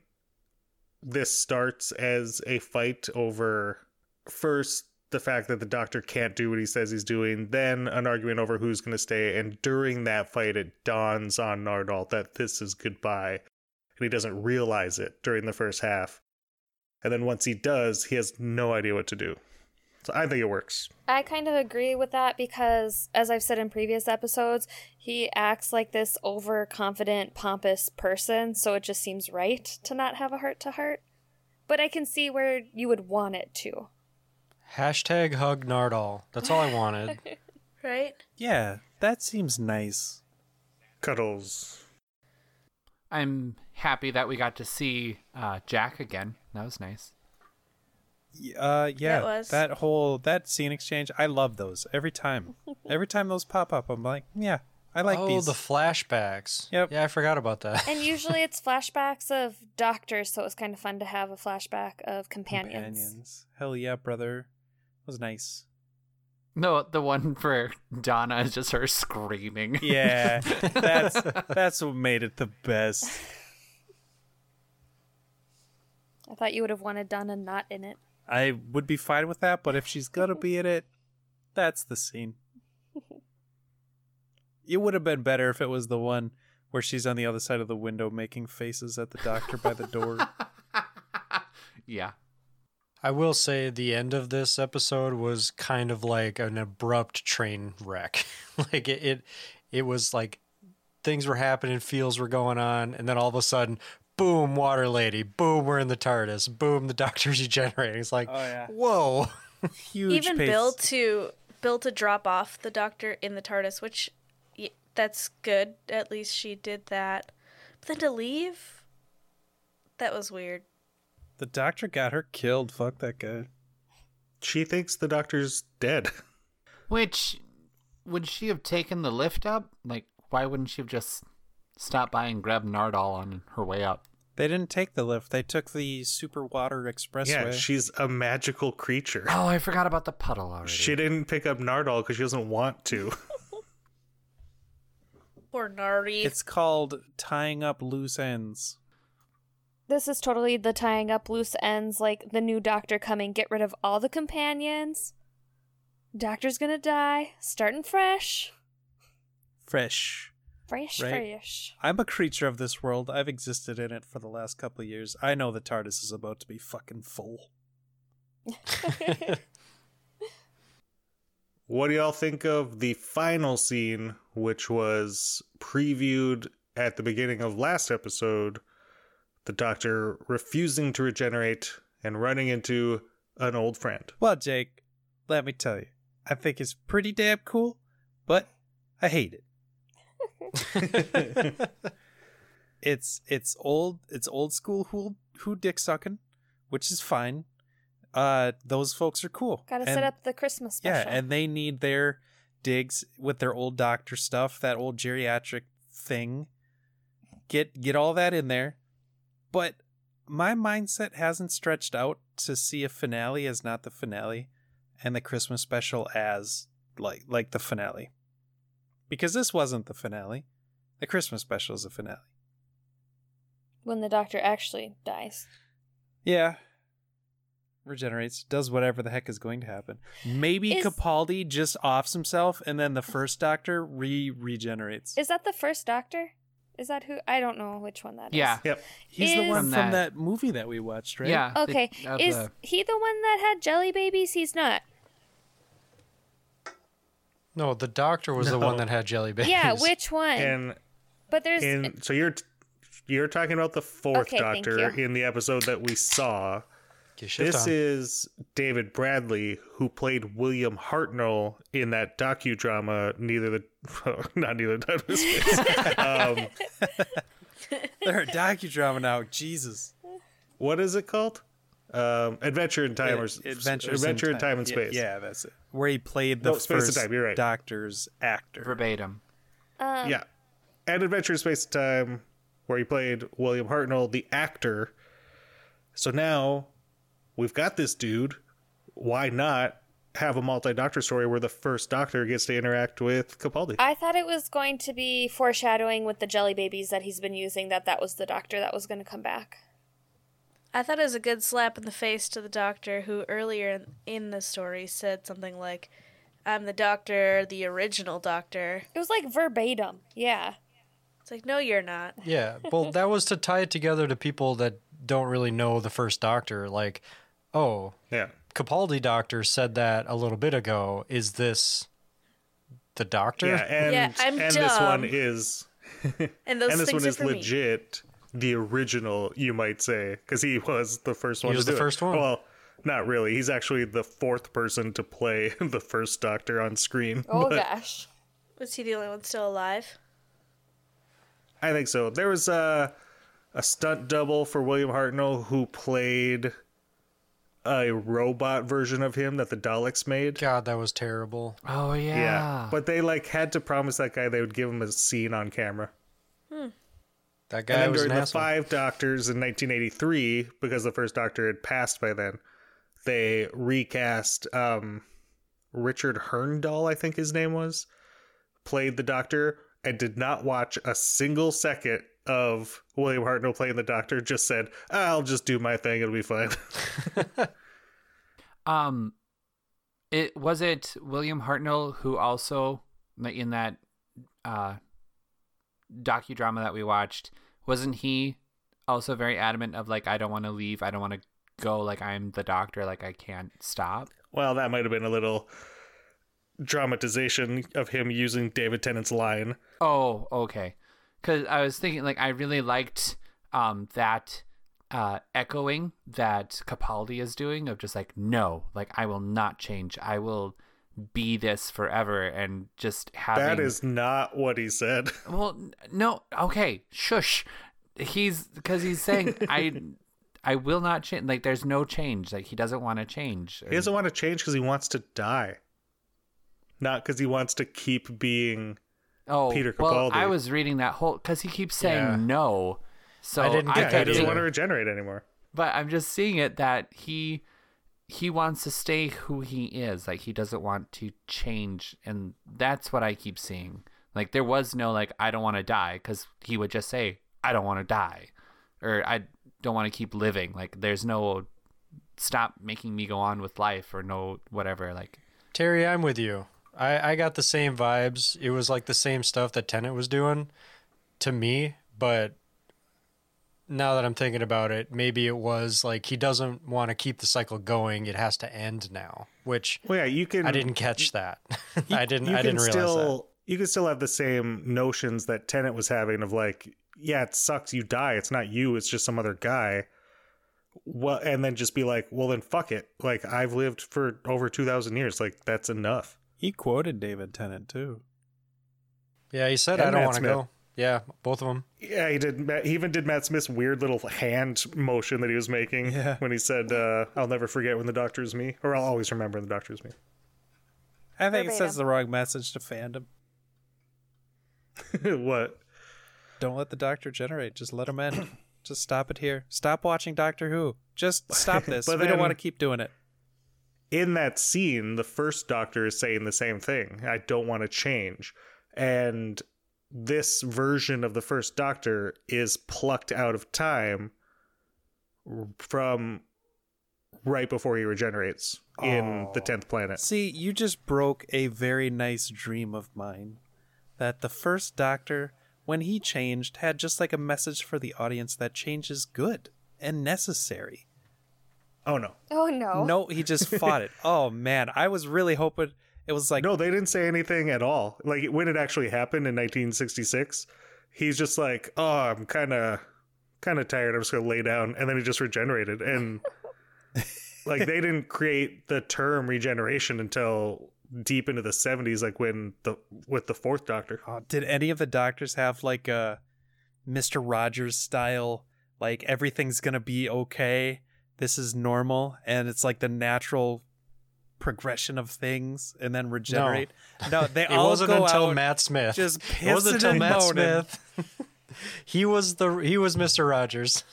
this starts as a fight over first the fact that the doctor can't do what he says he's doing, then an argument over who's going to stay, and during that fight, it dawns on Nardole that this is goodbye, and he doesn't realize it during the first half, and then once he does, he has no idea what to do. So I think it works. I kind of agree with that because, as I've said in previous episodes, he acts like this overconfident, pompous person, so it just seems right to not have a heart to heart. But I can see where you would want it to. Hashtag hug Nardole. That's all I wanted. [LAUGHS] Right? Yeah, that seems nice. Cuddles. I'm happy that we got to see uh, Jack again. That was nice. Uh, yeah, That was. that whole that scene exchange. I love those every time. [LAUGHS] every time those pop up, I'm like, yeah, I like oh, these. the flashbacks. Yep. Yeah, I forgot about that. And usually [LAUGHS] it's flashbacks of doctors, so it was kind of fun to have a flashback of companions. companions. Hell yeah, brother. Was nice. No, the one for Donna is just her screaming. Yeah, that's [LAUGHS] that's what made it the best. I thought you would have wanted Donna not in it. I would be fine with that, but if she's gonna be in it, that's the scene. It would have been better if it was the one where she's on the other side of the window making faces at the doctor by the door. [LAUGHS] yeah. I will say the end of this episode was kind of like an abrupt train wreck. [LAUGHS] like it, it it was like things were happening, feels were going on, and then all of a sudden, boom, water lady, boom, we're in the TARDIS, boom, the [LAUGHS] doctor's regenerating. It's like, Oh, yeah. whoa. [LAUGHS] Huge Even pace. Bill to Bill to drop off the doctor in the TARDIS, which that's good. At least she did that. But then to leave, that was weird. The doctor got her killed. Fuck that guy. She thinks the doctor's dead. [LAUGHS] Which would she have taken the lift up? Like, why wouldn't she have just stopped by and grabbed Nardole on her way up? They didn't take the lift. They took the super water expressway. Yeah, she's a magical creature. Oh, I forgot about the puddle already. She didn't pick up Nardole because she doesn't want to. [LAUGHS] Poor Nari. It's called tying up loose ends. This is totally the tying up loose ends, like the new doctor coming, get rid of all the companions. Doctor's gonna die, starting fresh. Fresh. Fresh, Right. fresh. I'm a creature of this world. I've existed in it for the last couple of years. I know the TARDIS is about to be fucking full. [LAUGHS] What do y'all think of the final scene, which was previewed at the beginning of last episode? The doctor refusing to regenerate and running into an old friend. Well, Jake, let me tell you, I think it's pretty damn cool, but I hate it. [LAUGHS] It's it's old it's old school who who dick sucking, which is fine. Uh, those folks are cool. Gotta set up the Christmas special. Yeah, and they need their digs with their old doctor stuff, that old geriatric thing. Get get all that in there. But my mindset hasn't stretched out to see a finale as not the finale and the Christmas special as like like the finale. Because this wasn't the finale. The Christmas special is the finale. when the doctor actually dies. Yeah. Regenerates, does whatever the heck is going to happen. Maybe Is- Capaldi just offs himself and then the first doctor re regenerates. Is that the first doctor? Is that who? I don't know which one that is. Yeah. Yep. He's the one From from that- that movie that we watched, right? Yeah. Okay. of Is the- he the one that had jelly babies? He's not. no, the doctor was the one that had jelly babies. Yeah, which one? And but there's and so you're you're talking about the fourth Okay, doctor in the episode that we saw. Get shift This on. is David Bradley, who played William Hartnell in that docudrama. Neither the [LAUGHS] not neither the time nor space. um, [LAUGHS] They're a docudrama now. Jesus. what is it called? Um, Adventure in Time or s- Adventures Adventure in Time and Space. Yeah, that's it. Where he played the No, Space first Time, you're right. doctor's actor. verbatim. um, Yeah. And Adventure in Space and Time, where he played William Hartnell, the actor. So now we've got this dude. Why not have a multi doctor story where the first doctor gets to interact with Capaldi? I thought it was going to be foreshadowing with the jelly babies that he's been using that that was the doctor that was going to come back. I thought it was a good slap in the face to the doctor who earlier in- in the story said something like, I'm the doctor, the original doctor. It was like verbatim. Yeah. It's like, no, you're not. Yeah, well, that was to tie it together to people that don't really know the first Doctor. Like, oh, yeah. Capaldi Doctor said that a little bit ago. Is this the Doctor? Yeah, [LAUGHS] and, Yeah, I'm and this one is [LAUGHS] And those and this one is for me. legit the original, you might say, because he was the first one. He was to the do it. first one. Well, not really. He's actually the fourth person to play [LAUGHS] the first Doctor on screen. Oh but gosh. Was he the only one still alive? I think so. There was a a stunt double for William Hartnell who played a robot version of him that the Daleks made. God, that was terrible. Oh yeah. Yeah. But they like had to promise that guy they would give him a scene on camera. That And guy then was during an the asshole. five doctors in 1983, because the first doctor had passed by then, they recast um, Richard Hurndall, I think his name was, played the doctor and did not watch a single second of William Hartnell playing the doctor. Just said, "I'll just do my thing; it'll be fine." [LAUGHS] Um, it was it William Hartnell who also in that uh docudrama that we watched wasn't he also very adamant of like I don't want to leave, I don't want to go, like I'm the doctor, like I can't stop. well, that might have been a little dramatization of him using David Tennant's line. Oh, okay. Because I was thinking, like, I really liked um that uh echoing that Capaldi is doing of just like, no, like I will not change. I will be this forever, and just having That is not what he said. [LAUGHS] well, no, okay, shush. He's because he's saying I. I will not change. Like, there's no change. Like, he doesn't want to change. He doesn't want to change because he wants to die, not because he wants to keep being. Oh, Peter well, I was reading that whole because he keeps saying Yeah. no. So I didn't get Yeah, that he doesn't want to regenerate anymore. but I'm just seeing it that he he wants to stay who he is. Like he doesn't want to change, and that's what I keep seeing. Like there was no like I don't want to die because he would just say I don't want to die, or I don't want to keep living. Like there's no stop making me go on with life or no whatever. Like Terry, I'm with you. I, I got the same vibes. It was like the same stuff that Tennant was doing to me, but now that I'm thinking about it, maybe it was like he doesn't want to keep the cycle going. It has to end now, which Well, yeah, you can. I didn't catch that. [LAUGHS] I didn't. You I didn't realize still, You can still have the same notions that Tennant was having of like, yeah, it sucks. You die. It's not you. It's just some other guy. Well, and then just be like, well, then fuck it. Like I've lived for over two thousand years. Like that's enough. He quoted David Tennant too. Yeah, he said And I don't want to go. Yeah, both of them. Yeah, he did. Matt- He even did Matt Smith's weird little hand motion that he was making Yeah. when he said, uh, "I'll never forget when the doctor is me," or "I'll always remember when the doctor is me." I think it sends the wrong message to fandom. [LAUGHS] what? Don't let the doctor generate. Just let him end. Just stop it here. Stop watching Doctor Who. Just stop [LAUGHS] this. But we don't want to keep doing it. In that scene, the first doctor is saying the same thing. I don't want to change. And this version of the first doctor is plucked out of time from right before he regenerates in the 10th planet. See, you just broke a very nice dream of mine. That the first Doctor, when he changed, had just like a message for the audience that change is good and necessary. Oh no. Oh no. No, he just [LAUGHS] fought it. Oh man, I was really hoping it was like No, they didn't say anything at all. Like when it actually happened in 1966, he's just like, "Oh, I'm kind of kind of tired. I'm just going to lay down." And then he just regenerated and [LAUGHS] like they didn't create the term regeneration until deep into the 70s like when the with the fourth doctor. Oh, did any of the doctors have like a Mr. Rogers style, like everything's gonna be okay, this is normal, and it's like the natural progression of things, and then regenerate? No, they [LAUGHS] It all wasn't go until out Matt Smith. just [LAUGHS] it wasn't until and Matt moaning. Smith. [LAUGHS] he was the he was Mr. Rogers.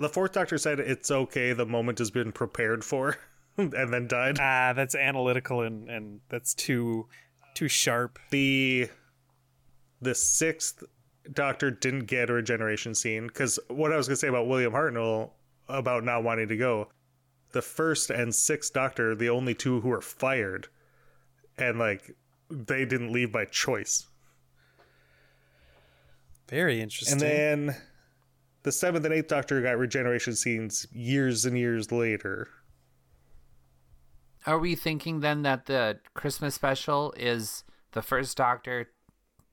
The fourth doctor said it's okay, the moment has been prepared for and then died. Ah, that's analytical and and that's too too sharp. the the sixth doctor didn't get a regeneration scene because what i was going to say about william hartnell about not wanting to go the first and sixth doctor the only two who were fired. And like they didn't leave by choice. Very interesting. and then the seventh and eighth doctor got regeneration scenes years and years later. Are we thinking then that the Christmas special is the first Doctor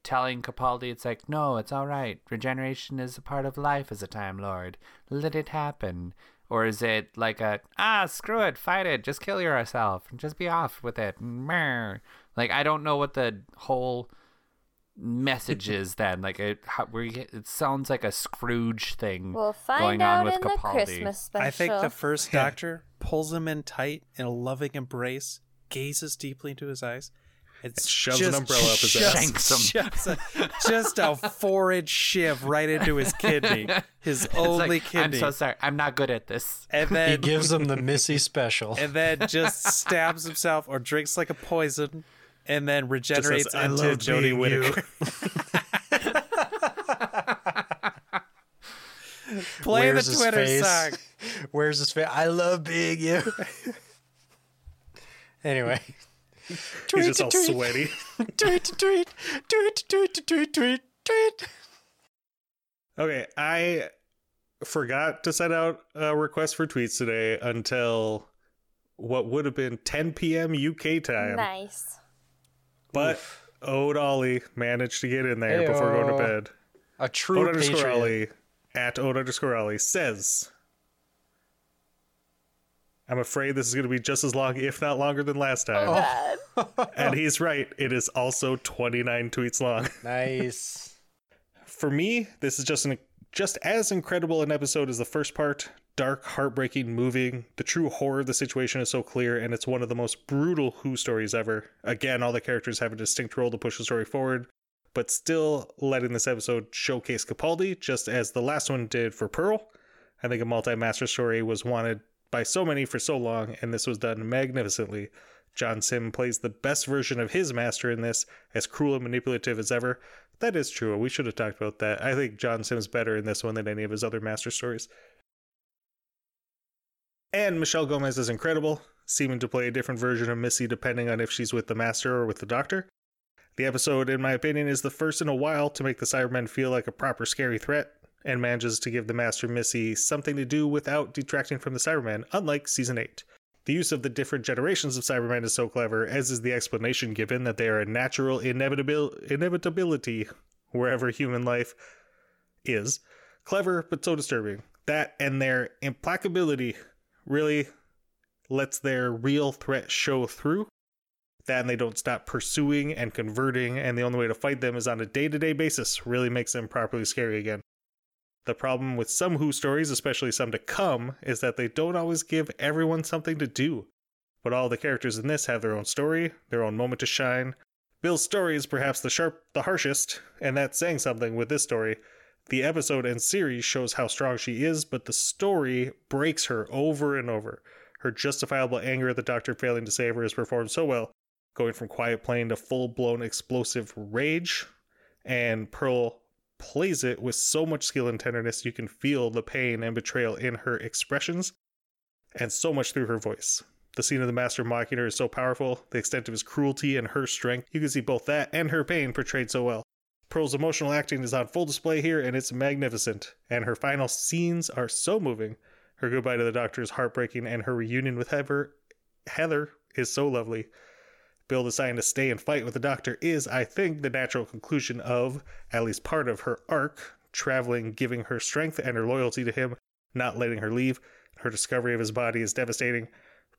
telling Capaldi it's like, no, it's all right. Regeneration is a part of life as a Time Lord. Let it happen. Or is it like a ah screw it, fight it, just kill yourself, and just be off with it. Meh. Like I don't know what the whole message is then. Like it, how, where it sounds like a Scrooge thing We'll going find on with in the Capaldi. Christmas special. I think the first doctor pulls him in tight in a loving embrace, gazes deeply into his eyes, and shoves just an umbrella up his just ass. Shanks him. shoves a- just a four-inch shiv right into his kidney, his [LAUGHS] It's only like, I'm so sorry. I'm not good at this. and then He gives him the [LAUGHS] Missy special. and then just stabs himself or drinks like a poison, and then Just says, regenerates "I into love Jodie being. Whittaker. [LAUGHS] Play Where's the his Twitter face? song. Where's his face? I love being you. anyway. [LAUGHS] he's just all sweaty [LAUGHS] tweet, tweet, tweet, tweet, tweet, tweet, tweet. Okay, I forgot to send out a request for tweets today until what would have been 10 p.m. UK time. nice. But Ode Ollie managed to get in there before going to bed. A true Ode underscore patriot. Ollie at Ode underscore Ollie says, I'm afraid this is going to be just as long, if not longer than last oh, time. Bad. And [LAUGHS] he's right. It is also 29 tweets long. [LAUGHS] Nice. For me, this is just an just as incredible an episode as the first part. Dark, heartbreaking, moving. The true horror of the situation is so clear, and it's one of the most brutal Who stories ever. Again, all the characters have a distinct role to push the story forward, but still letting this episode showcase Capaldi, just as the last one did for Pearl. I think a multi-master story was wanted by so many for so long, and this was done magnificently. John Simm plays the best version of his master in this, as cruel and manipulative as ever. That is true. We should have talked about that. I think John Simm's better in this one than any of his other master stories. And Michelle Gomez is incredible, seeming to play a different version of Missy depending on if she's with the Master or with the Doctor. The episode, in my opinion, is the first in a while to make the Cybermen feel like a proper scary threat, and manages to give the Master Missy something to do without detracting from the Cybermen, unlike Season 8. The use of the different generations of Cybermen is so clever, as is the explanation given that they are a natural inevitabil- inevitability wherever human life is. Clever, but so disturbing. That and their implacability really lets their real threat show through. That and they don't stop pursuing and converting, and the only way to fight them is on a day to day basis, really makes them properly scary again. The problem with some Who stories, especially some to come, is that they don't always give everyone something to do. But all the characters in this have their own story, their own moment to shine. Bill's story is perhaps the sharp the harshest, and that's saying something with this story. The episode and series shows how strong she is, but the story breaks her over and over. Her justifiable anger at the doctor failing to save her is performed so well, going from quiet playing to full blown explosive rage. And Pearl plays it with so much skill and tenderness, you can feel the pain and betrayal in her expressions, and so much through her voice. The scene of the master mocking her is so powerful, the extent of his cruelty and her strength, you can see both that and her pain portrayed so well. Pearl's emotional acting is on full display here, and it's magnificent. And her final scenes are so moving. Her goodbye to the doctor is heartbreaking, and her reunion with Heather, Heather is so lovely. Bill deciding to stay and fight with the doctor is, I think, the natural conclusion of at least part of her arc, traveling, giving her strength and her loyalty to him, not letting her leave. Her discovery of his body is devastating.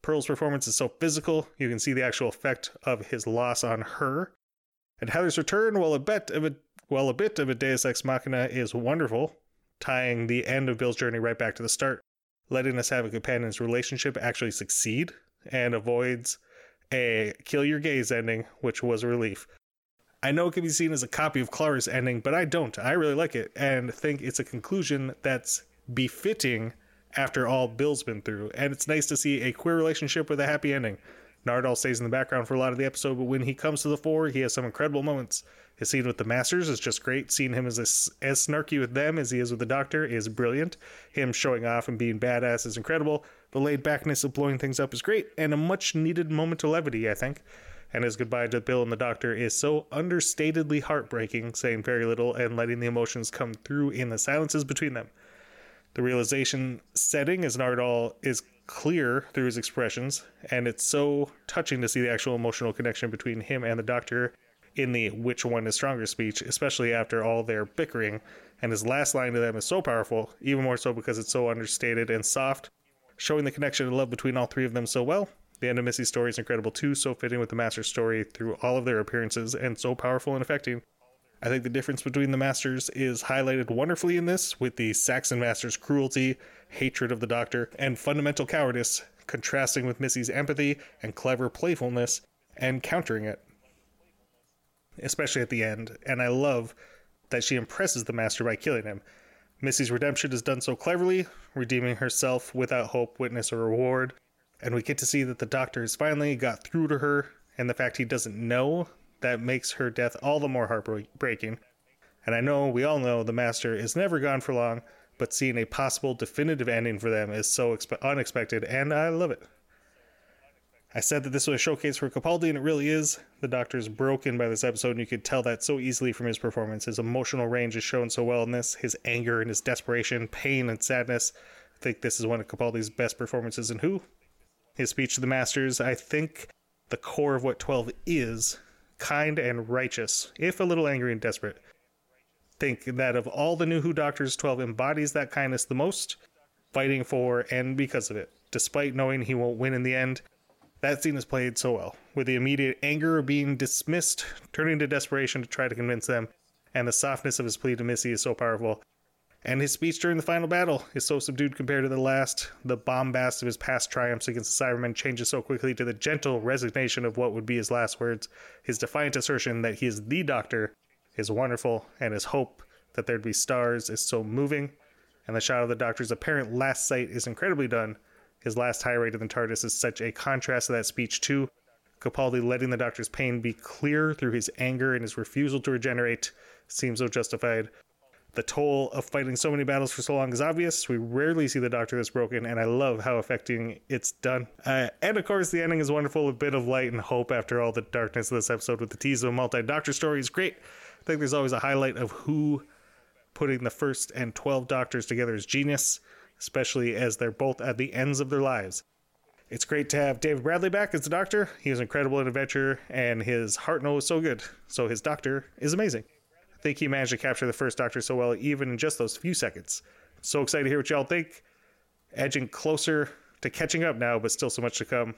Pearl's performance is so physical, you can see the actual effect of his loss on her. And Heather's return, while a bit of a while a bit of a Deus Ex Machina is wonderful, tying the end of Bill's journey right back to the start, letting us have a companion's relationship actually succeed, and avoids a kill your gays ending, which was a relief. I know it can be seen as a copy of Clara's ending, but I don't. I really like it and think it's a conclusion that's befitting after all Bill's been through. And it's nice to see a queer relationship with a happy ending. Nardole stays in the background for a lot of the episode, but when he comes to the fore, he has some incredible moments. His scene with the Masters is just great. Seeing him as as snarky with them as he is with the Doctor is brilliant. Him showing off and being badass is incredible. The laid backness of blowing things up is great, and a much needed moment of levity, I think. And his goodbye to Bill and the Doctor is so understatedly heartbreaking, saying very little and letting the emotions come through in the silences between them. The realization setting as Nardole is clear through his expressions, and it's so touching to see the actual emotional connection between him and the Doctor in the which one is stronger speech, especially after all their bickering. And his last line to them is so powerful, even more so because it's so understated and soft, showing the connection and love between all three of them so well. The end of Missy's story is incredible too, so fitting with the Master's story through all of their appearances, and so powerful and affecting. I think the difference between the Masters is highlighted wonderfully in this, with the Saxon Master's cruelty, hatred of the Doctor, and fundamental cowardice, contrasting with Missy's empathy and clever playfulness, and countering it especially at the end, and I love that she impresses the master by killing him. Missy's redemption is done so cleverly, redeeming herself without hope, witness, or reward. And we get to see that the doctor has finally got through to her, and the fact he doesn't know that makes her death all the more heartbreaking. And I know we all know the master is never gone for long, but seeing a possible definitive ending for them is so expe- unexpected, and I love it. I said that this was a showcase for Capaldi, and it really is. The Doctor's broken by this episode, and you could tell that so easily from his performance. His emotional range is shown so well in this. His anger and his desperation, pain and sadness. I think this is one of Capaldi's best performances in Who. His speech to the Masters, I think the core of what 12 is kind and righteous, if a little angry and desperate. Think that of all the new Who Doctors, 12 embodies that kindness the most, fighting for and because of it. Despite knowing he won't win in the end, that scene is played so well, with the immediate anger of being dismissed, turning to desperation to try to convince them, and the softness of his plea to Missy is so powerful. And his speech during the final battle is so subdued compared to the last. The bombast of his past triumphs against the Cybermen changes so quickly to the gentle resignation of what would be his last words. His defiant assertion that he is the Doctor is wonderful, and his hope that there'd be stars is so moving. And the shot of the Doctor's apparent last sight is incredibly done, his last tirade in the TARDIS is such a contrast to that speech, too. Capaldi letting the doctor's pain be clear through his anger and his refusal to regenerate seems so justified. The toll of fighting so many battles for so long is obvious. We rarely see the Doctor this broken, and I love how affecting it's done. Uh, and of course, the ending is wonderful. A bit of light and hope after all the darkness of this episode with the tease of a multi Doctor story is great. I think there's always a highlight of who putting the first and 12 Doctors together is genius, especially as they're both at the ends of their lives. It's great to have David Bradley back as the Doctor. He was incredible in Adventure, and his Hartnell is so good. So his Doctor is amazing. I think he managed to capture the first Doctor so well, even in just those few seconds. So excited to hear what y'all think. Edging closer to catching up now, but still so much to come.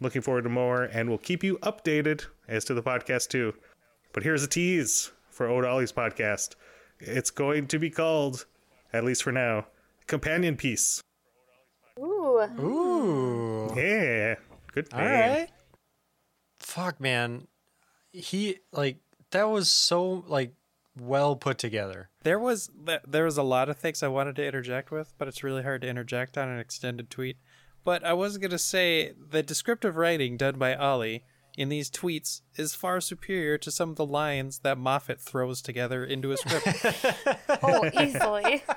Looking forward to more, and we'll keep you updated as to the podcast too. But here's a tease for Oda Ollie's podcast. It's going to be called, at least for now, Companion Piece. Ooh. Ooh. Yeah, good. All name. Fuck, man. He like that was so like well put together. There was there was a lot of things I wanted to interject with, but it's really hard to interject on an extended tweet. But I was gonna say the descriptive writing done by Ollie in these tweets is far superior to some of the lines that Moffat throws together into a script. [LAUGHS] Oh, easily. [LAUGHS]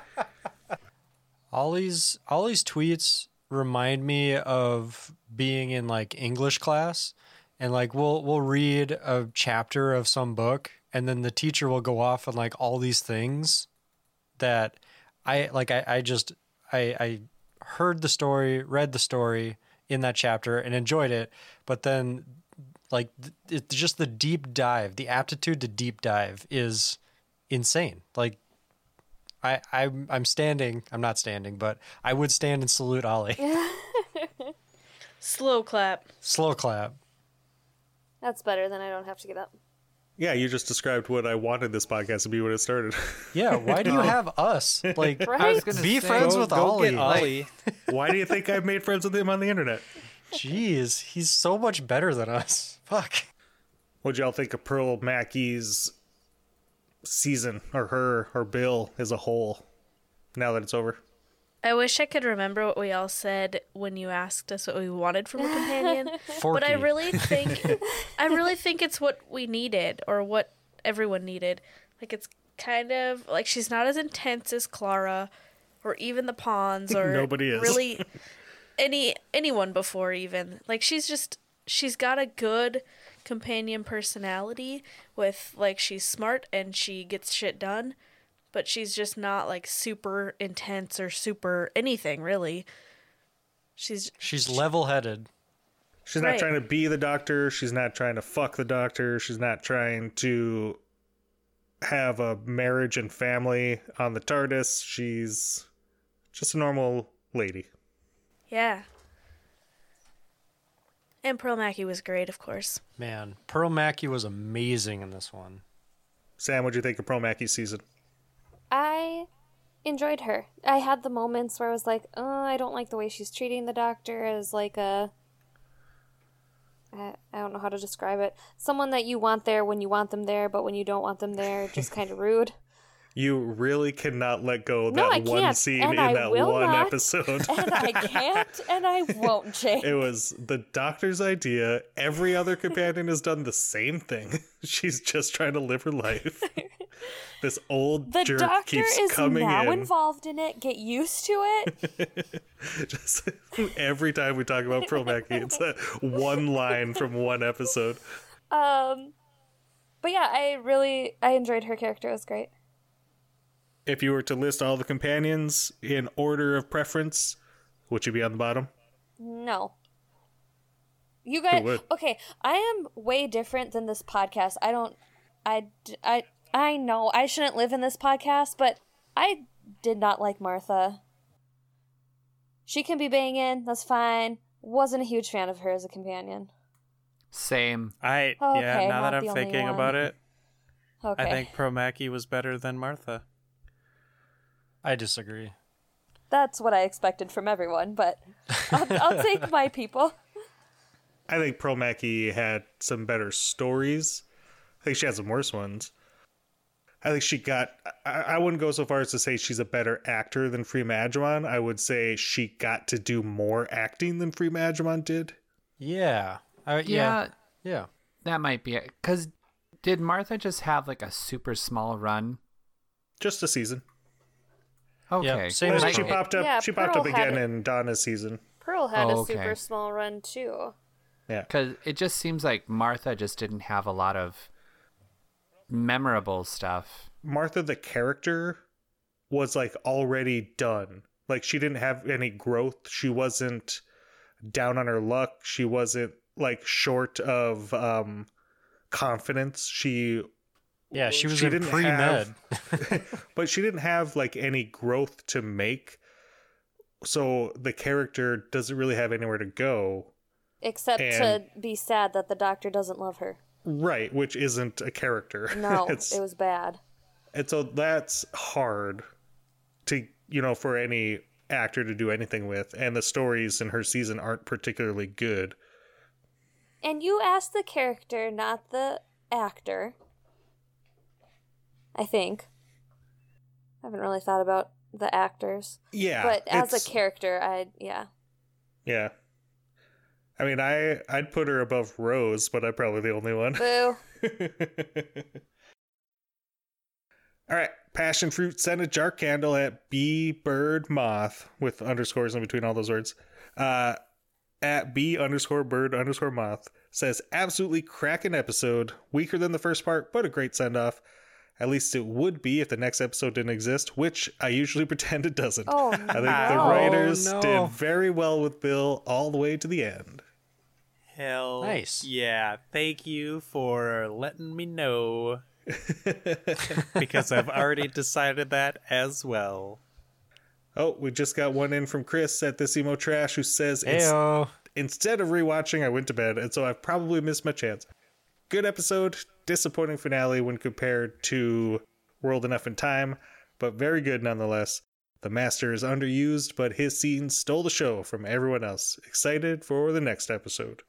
Ollie's Ollie's tweets remind me of being in like English class and like we'll we'll read a chapter of some book and then the teacher will go off on like all these things that I like I, I just I I heard the story, read the story in that chapter and enjoyed it, but then like it's just the deep dive, the aptitude to deep dive is insane. Like I, I'm I'm standing. I'm not standing, but I would stand and salute Ollie. [LAUGHS] Slow clap. Slow clap. That's better than I don't have to get up. Yeah, you just described what I wanted this podcast to be when it started. [LAUGHS] Yeah. Why do you um, have us? Like, [LAUGHS] Right? I was gonna be say, friends go, with go Ollie. get Like, Ollie. Why do you think I've made friends with him on the internet? Jeez, he's so much better than us. Fuck. What'd y'all think of Pearl Mackie's season, or her, or Bill as a whole, now that it's over? I wish I could remember what we all said when you asked us what we wanted from a companion. [LAUGHS] But I really [LAUGHS] think I really think it's what we needed or what everyone needed. Like it's kind of like she's not as intense as Clara or even the Ponds [LAUGHS] or Nobody is. really any anyone before even. Like she's just she's got a good companion personality with like she's smart and she gets shit done, but she's just not like super intense or super anything really. She's She's level-headed. She's not Right. trying to be the doctor. She's not trying to fuck the doctor. She's not trying to have a marriage and family on the TARDIS. She's just a normal lady. Yeah. And Pearl Mackie was great, of course. Man, Pearl Mackie was amazing in this one. Sam, what'd you think of Pearl Mackie's season? I enjoyed her. I had the moments where I was like, oh, I don't like the way she's treating the doctor as like a. I I don't know how to describe it. Someone that you want there when you want them there, but when you don't want them there, just kind of rude. You really cannot let go of No, that one scene in I that one not. episode. [LAUGHS] And I can't, and I won't, [LAUGHS] Jake. It was the doctor's idea. Every other companion has done the same thing. [LAUGHS] She's just trying to live her life. This old The jerk doctor keeps is coming now in. involved in it. Get used to it. Just every time we talk about Pearl Mackie, it's that one line from one episode. Um, but yeah, I really I enjoyed her character. It was great. If you were to list all the companions in order of preference, would you be on the bottom? No. You guys, would? okay, I am way different than this podcast. I don't, I, I, I know I shouldn't live in this podcast, but I did not like Martha. She can be banging, that's fine. Wasn't a huge fan of her as a companion. Same. I Okay, yeah. Now that I'm thinking about it, Okay. I think Pearl Mackie was better than Martha. I disagree. That's what I expected from everyone, but I'll, I'll [LAUGHS] take my people. I think Pearl Mackie had some better stories. I think she had some worse ones. I think she got. I, I wouldn't go so far as to say she's a better actor than Freema Agyeman. I would say she got to do more acting than Freema Agyeman did. Yeah, Uh, yeah. yeah, Yeah. that might be it. Because did Martha just have like a super small run? Just a season. Okay. same Well, as she popped up. Yeah, she popped up again it. in Donna's season. Pearl had Oh, a okay. super small run too. Yeah. Because it just seems like Martha just didn't have a lot of memorable stuff. Martha the character was like already done. Like she didn't have any growth. She wasn't down on her luck. She wasn't like short of um confidence. She Yeah, she was She in didn't pre med. [LAUGHS] but she didn't have like any growth to make. So the character doesn't really have anywhere to go. Except And- to be sad that the doctor doesn't love her. Right, which isn't a character. [LAUGHS] No, it's, it was bad. and so that's hard to you know for any actor to do anything with and the stories in her season aren't particularly good And you asked the character, not the actor. I think. I haven't really thought about the actors. yeah but as a character, I yeah. yeah i mean i i'd put her above rose but i'm probably the only one Boo. [LAUGHS] all right passion fruit sent a jar candle at b bird moth with underscores in between all those words uh at b underscore bird underscore moth says absolutely cracking episode weaker than the first part but a great send off at least it would be if the next episode didn't exist which i usually [LAUGHS] pretend it doesn't Oh i think the no. writers oh, no. did very well with bill all the way to the end Hell, Nice. Yeah, thank you for letting me know [LAUGHS] because I've already [LAUGHS] decided that as well. oh we just got one in from chris at this emo trash who says it's Heyo. instead of rewatching, I went to bed, and so I've probably missed my chance. Good episode, disappointing finale when compared to World Enough and Time, but very good nonetheless. The Master is underused, but his scenes stole the show from everyone else. Excited for the next episode.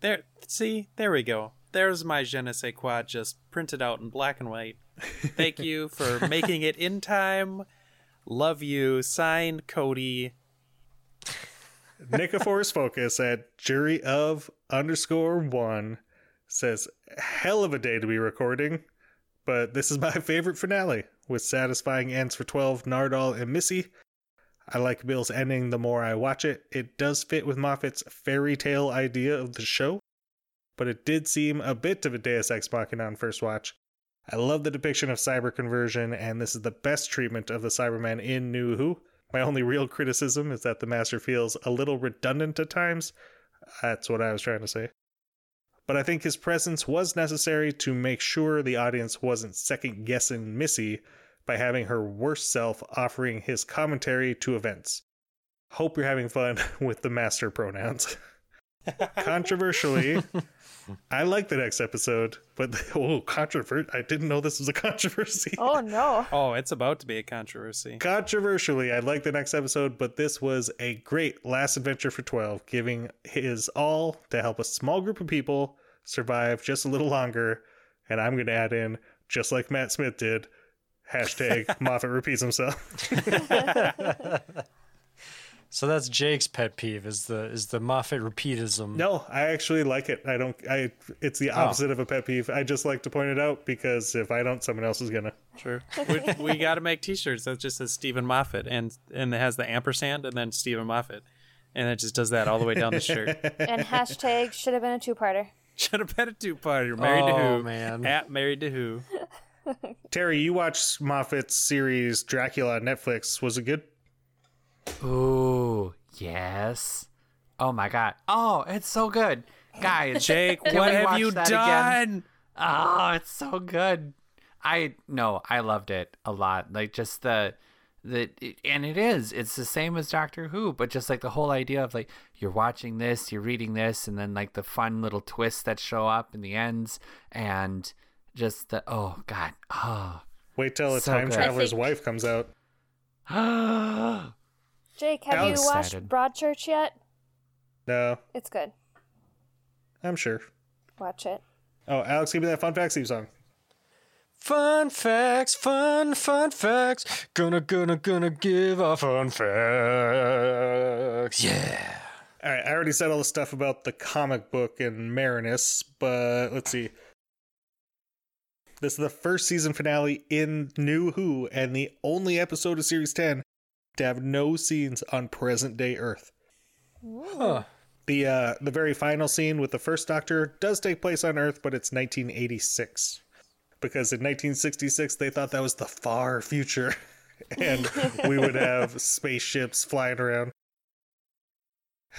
There, see, there we go. There's my je ne sais quoi just printed out in black and white. Thank you for [LAUGHS] making it in time. Love you. Signed, Cody. Nicophorus Focus at jury of underscore one says, Hell of a day to be recording, but this is my [LAUGHS] favorite finale with satisfying ends for 12, Nardole and Missy. I like Bill's ending the more I watch it. It does fit with Moffat's fairy tale idea of the show, but it did seem a bit of a Deus Ex Machina on first watch. I love the depiction of cyber conversion, and this is the best treatment of the Cybermen in New Who. My only real criticism is that the Master feels a little redundant at times. That's what I was trying to say. But I think his presence was necessary to make sure the audience wasn't second guessing Missy by having her worst self offering his commentary to events. Hope you're having fun [LAUGHS] with the Master pronouns. [LAUGHS] Controversially, I like the next episode, but [LAUGHS] oh, controversial! I didn't know this was a controversy. Oh no. Oh, it's about to be a controversy. Controversially, I like the next episode, but this was a great last adventure for 12, giving his all to help a small group of people survive just a little longer. And I'm going to add in, just like Matt Smith did, hashtag [LAUGHS] Moffat repeats himself. [LAUGHS] So that's Jake's pet peeve is the is the Moffat repeatism. No, I actually like it. I don't, I, it's the oh. opposite of a pet peeve. I just like to point it out because if I don't, someone else is going to. Sure. [LAUGHS] we, we got to make T-shirts that just says Steven Moffat and and it has the ampersand and then Steven Moffat, and it just does that all the way down the shirt. And hashtag should have been a two-parter. Should have been a two-parter. Married to Oh, who? man. At married to who? [LAUGHS] Terry, you watched Moffat's series Dracula on Netflix. Was it good? Ooh, yes. Oh my god. Oh, it's so good. Guys, Jake, can what we have watch you that done? again? Oh, it's so good. I no, I loved it a lot. Like just the the and it is. It's the same as Doctor Who, but just like the whole idea of like you're watching this, you're reading this, and then like the fun little twists that show up in the ends, and just the oh god, oh. Wait till a So time good. traveler's think- wife comes out. [GASPS] Jake, have Alex you watched. Broadchurch yet? No, It's good. I'm sure. Watch it. Oh, Alex, give me that fun fact Steve song. Fun facts, fun, fun facts. Gonna, gonna, gonna give a fun facts. Yeah. All right, I already said all the stuff about the comic book and Marinus, but let's see. This is the first season finale in New Who and the only episode of Series 10 to have no scenes on present day Earth. Huh. The uh, the very final scene with the first Doctor does take place on Earth, but it's 1986 because in 1966 they thought that was the far future, [LAUGHS] and we would have [LAUGHS] spaceships flying around.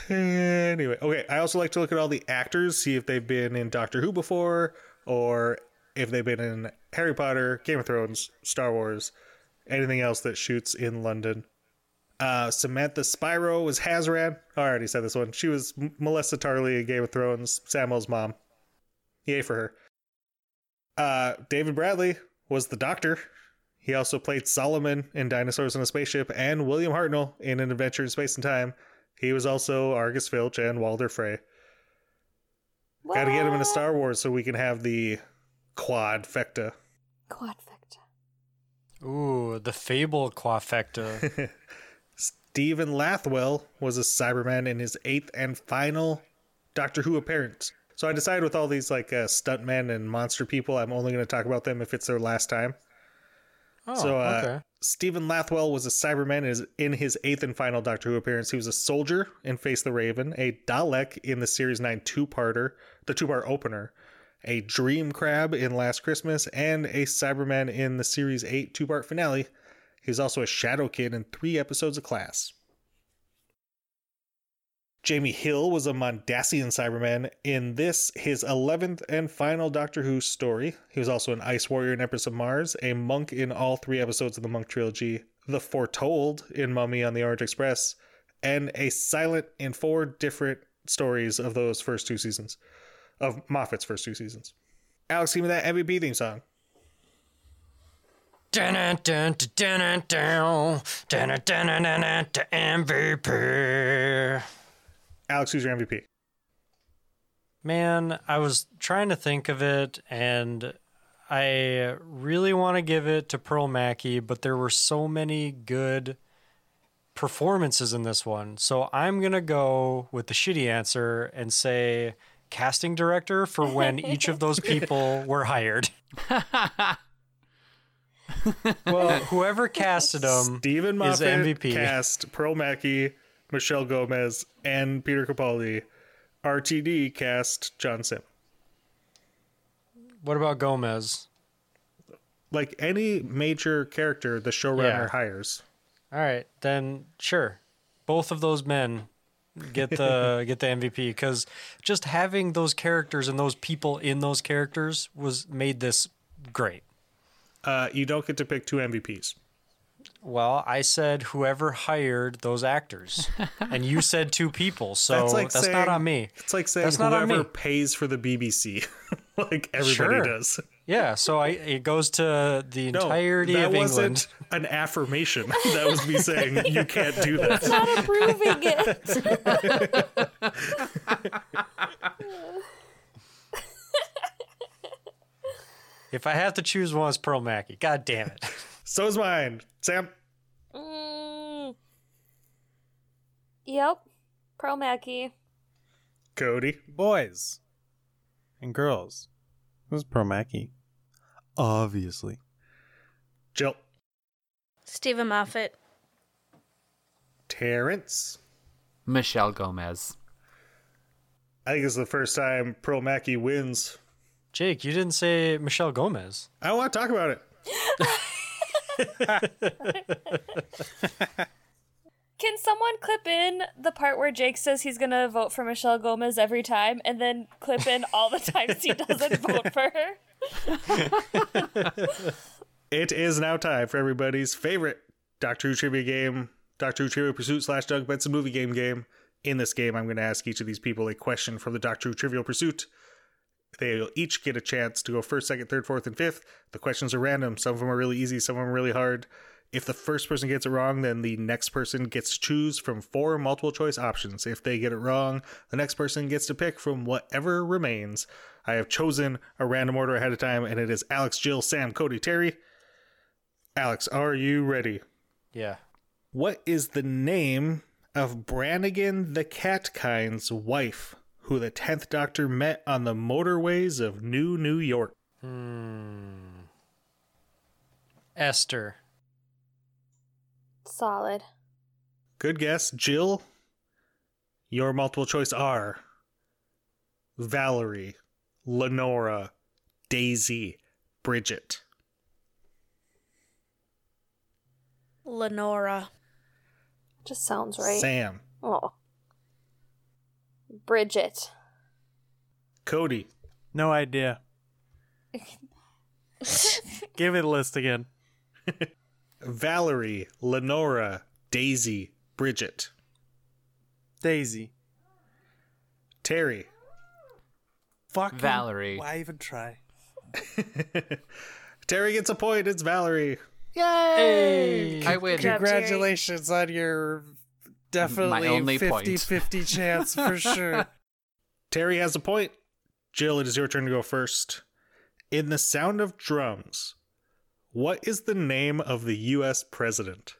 Anyway, okay. I also like to look at all the actors, see if they've been in Doctor Who before, or if they've been in Harry Potter, Game of Thrones, Star Wars, anything else that shoots in London. Uh, Samantha Spiro was Hazran. I already said this one. She was Melessa Tarly in Game of Thrones, Samwell's mom. Yay for her. Uh, David Bradley was the Doctor. He also played Solomon in Dinosaurs in a Spaceship and William Hartnell in An Adventure in Space and Time. He was also Argus Filch and Walder Frey. Got to get him into Star Wars so we can have the quadfecta. Quadfecta. Ooh, the Fable Quafecta. [LAUGHS] Stephen Lathwell was a Cyberman in his eighth and final Doctor Who appearance. So I decided with all these like uh, stuntmen and monster people, I'm only going to talk about them if it's their last time. Oh, so uh, okay. Stephen Lathwell was a Cyberman in his- in his eighth and final Doctor Who appearance. He was a soldier in Face the Raven, a Dalek in the Series 9 two-parter, the two-part opener, a Dream Crab in Last Christmas, and a Cyberman in the Series 8 two-part finale. He was also a Shadow Kid in three episodes of Class. Jamie Hill was a Mondasian Cyberman in this, his 11th and final Doctor Who story. He was also an Ice Warrior in Empress of Mars, a monk in all three episodes of the Monk trilogy, the Foretold in Mummy on the Orient Express, and a silent in four different stories of those first two seasons, of Moffat's first two seasons. Alex, give me that MVP theme song. MVP. Alex, who's your MVP? Man, I was trying to think of it, and I really want to give it to Pearl Mackie, but there were so many good performances in this one. So I'm going to go with the shitty answer and say casting director for when [LAUGHS] each of those people were hired. [LAUGHS] well, whoever casted them Steven is MVP. cast Pearl Mackie, Michelle Gomez, and Peter Capaldi. RTD cast John Simm. What about Gomez? Like any major character the showrunner Yeah. hires. All right, then sure. Both of those men get the [LAUGHS] get the MVP because just having those characters and those people in those characters was made this great. Uh, you don't get to pick two MVPs. Well, I said whoever hired those actors, [LAUGHS] and you said two people, so That's that's, like not on me. It's like saying That's not on whoever me. pays for the BBC, [LAUGHS] like everybody Sure. does. Yeah, so I it goes to the No, entirety that of wasn't England. an affirmation. [LAUGHS] that was me saying you can't do that. It's Not approving it. If I have to choose one, it's Pearl Mackie. God damn it! So is mine, Sam. Mm. Yep. Pearl Mackie. Cody. Boys and girls. Who's Pearl Mackie? Obviously. Jill. Steven Moffat. Terrence. Michelle Gomez. I think it's the first time Pearl Mackie wins. Jake, you didn't say Michelle Gomez. I don't want to talk about it. [LAUGHS] Can someone clip in the part where Jake says he's gonna vote for Michelle Gomez every time, and then clip in all the times he doesn't vote for her? It is now time for everybody's favorite Doctor Who trivia game, Doctor Who Trivia Pursuit slash Doug Benson movie game game. In this game, I'm going to ask each of these people a question from the Doctor Who Trivial Pursuit. They'll each get a chance to go first, second, third, fourth, and fifth. The questions are random. Some of them are really easy, some of them are really hard. If the first person gets it wrong, then the next person gets to choose from four multiple choice options. If they get it wrong, the next person gets to pick from whatever remains. I have chosen a random order ahead of time, and it is Alex, Jill, Sam, Cody, Terry. Alex, are you ready? Yeah. What is the name of Brannigan the Catkind's wife, who the 10th Doctor met on the motorways of New New York? Hmm. Esther. Solid. Good guess. Jill, your multiple choice are Valerie, Lenora, Daisy, Bridget. Lenora. Just sounds right. Sam, Oh. Bridget. Cody, No idea. [LAUGHS] Give me the list again. Valerie, Lenora, Daisy, Bridget. Daisy. Terry, Fuck. Valerie. Why even try? [LAUGHS] Terry gets a point. It's Valerie. Hey. I win. Good job. Congratulations on your definitely only 50 point. 50 [LAUGHS] chance for sure. Terry has a point. Jill, it is your turn to go first. In the sound of drums, what is the name of the U.S. president?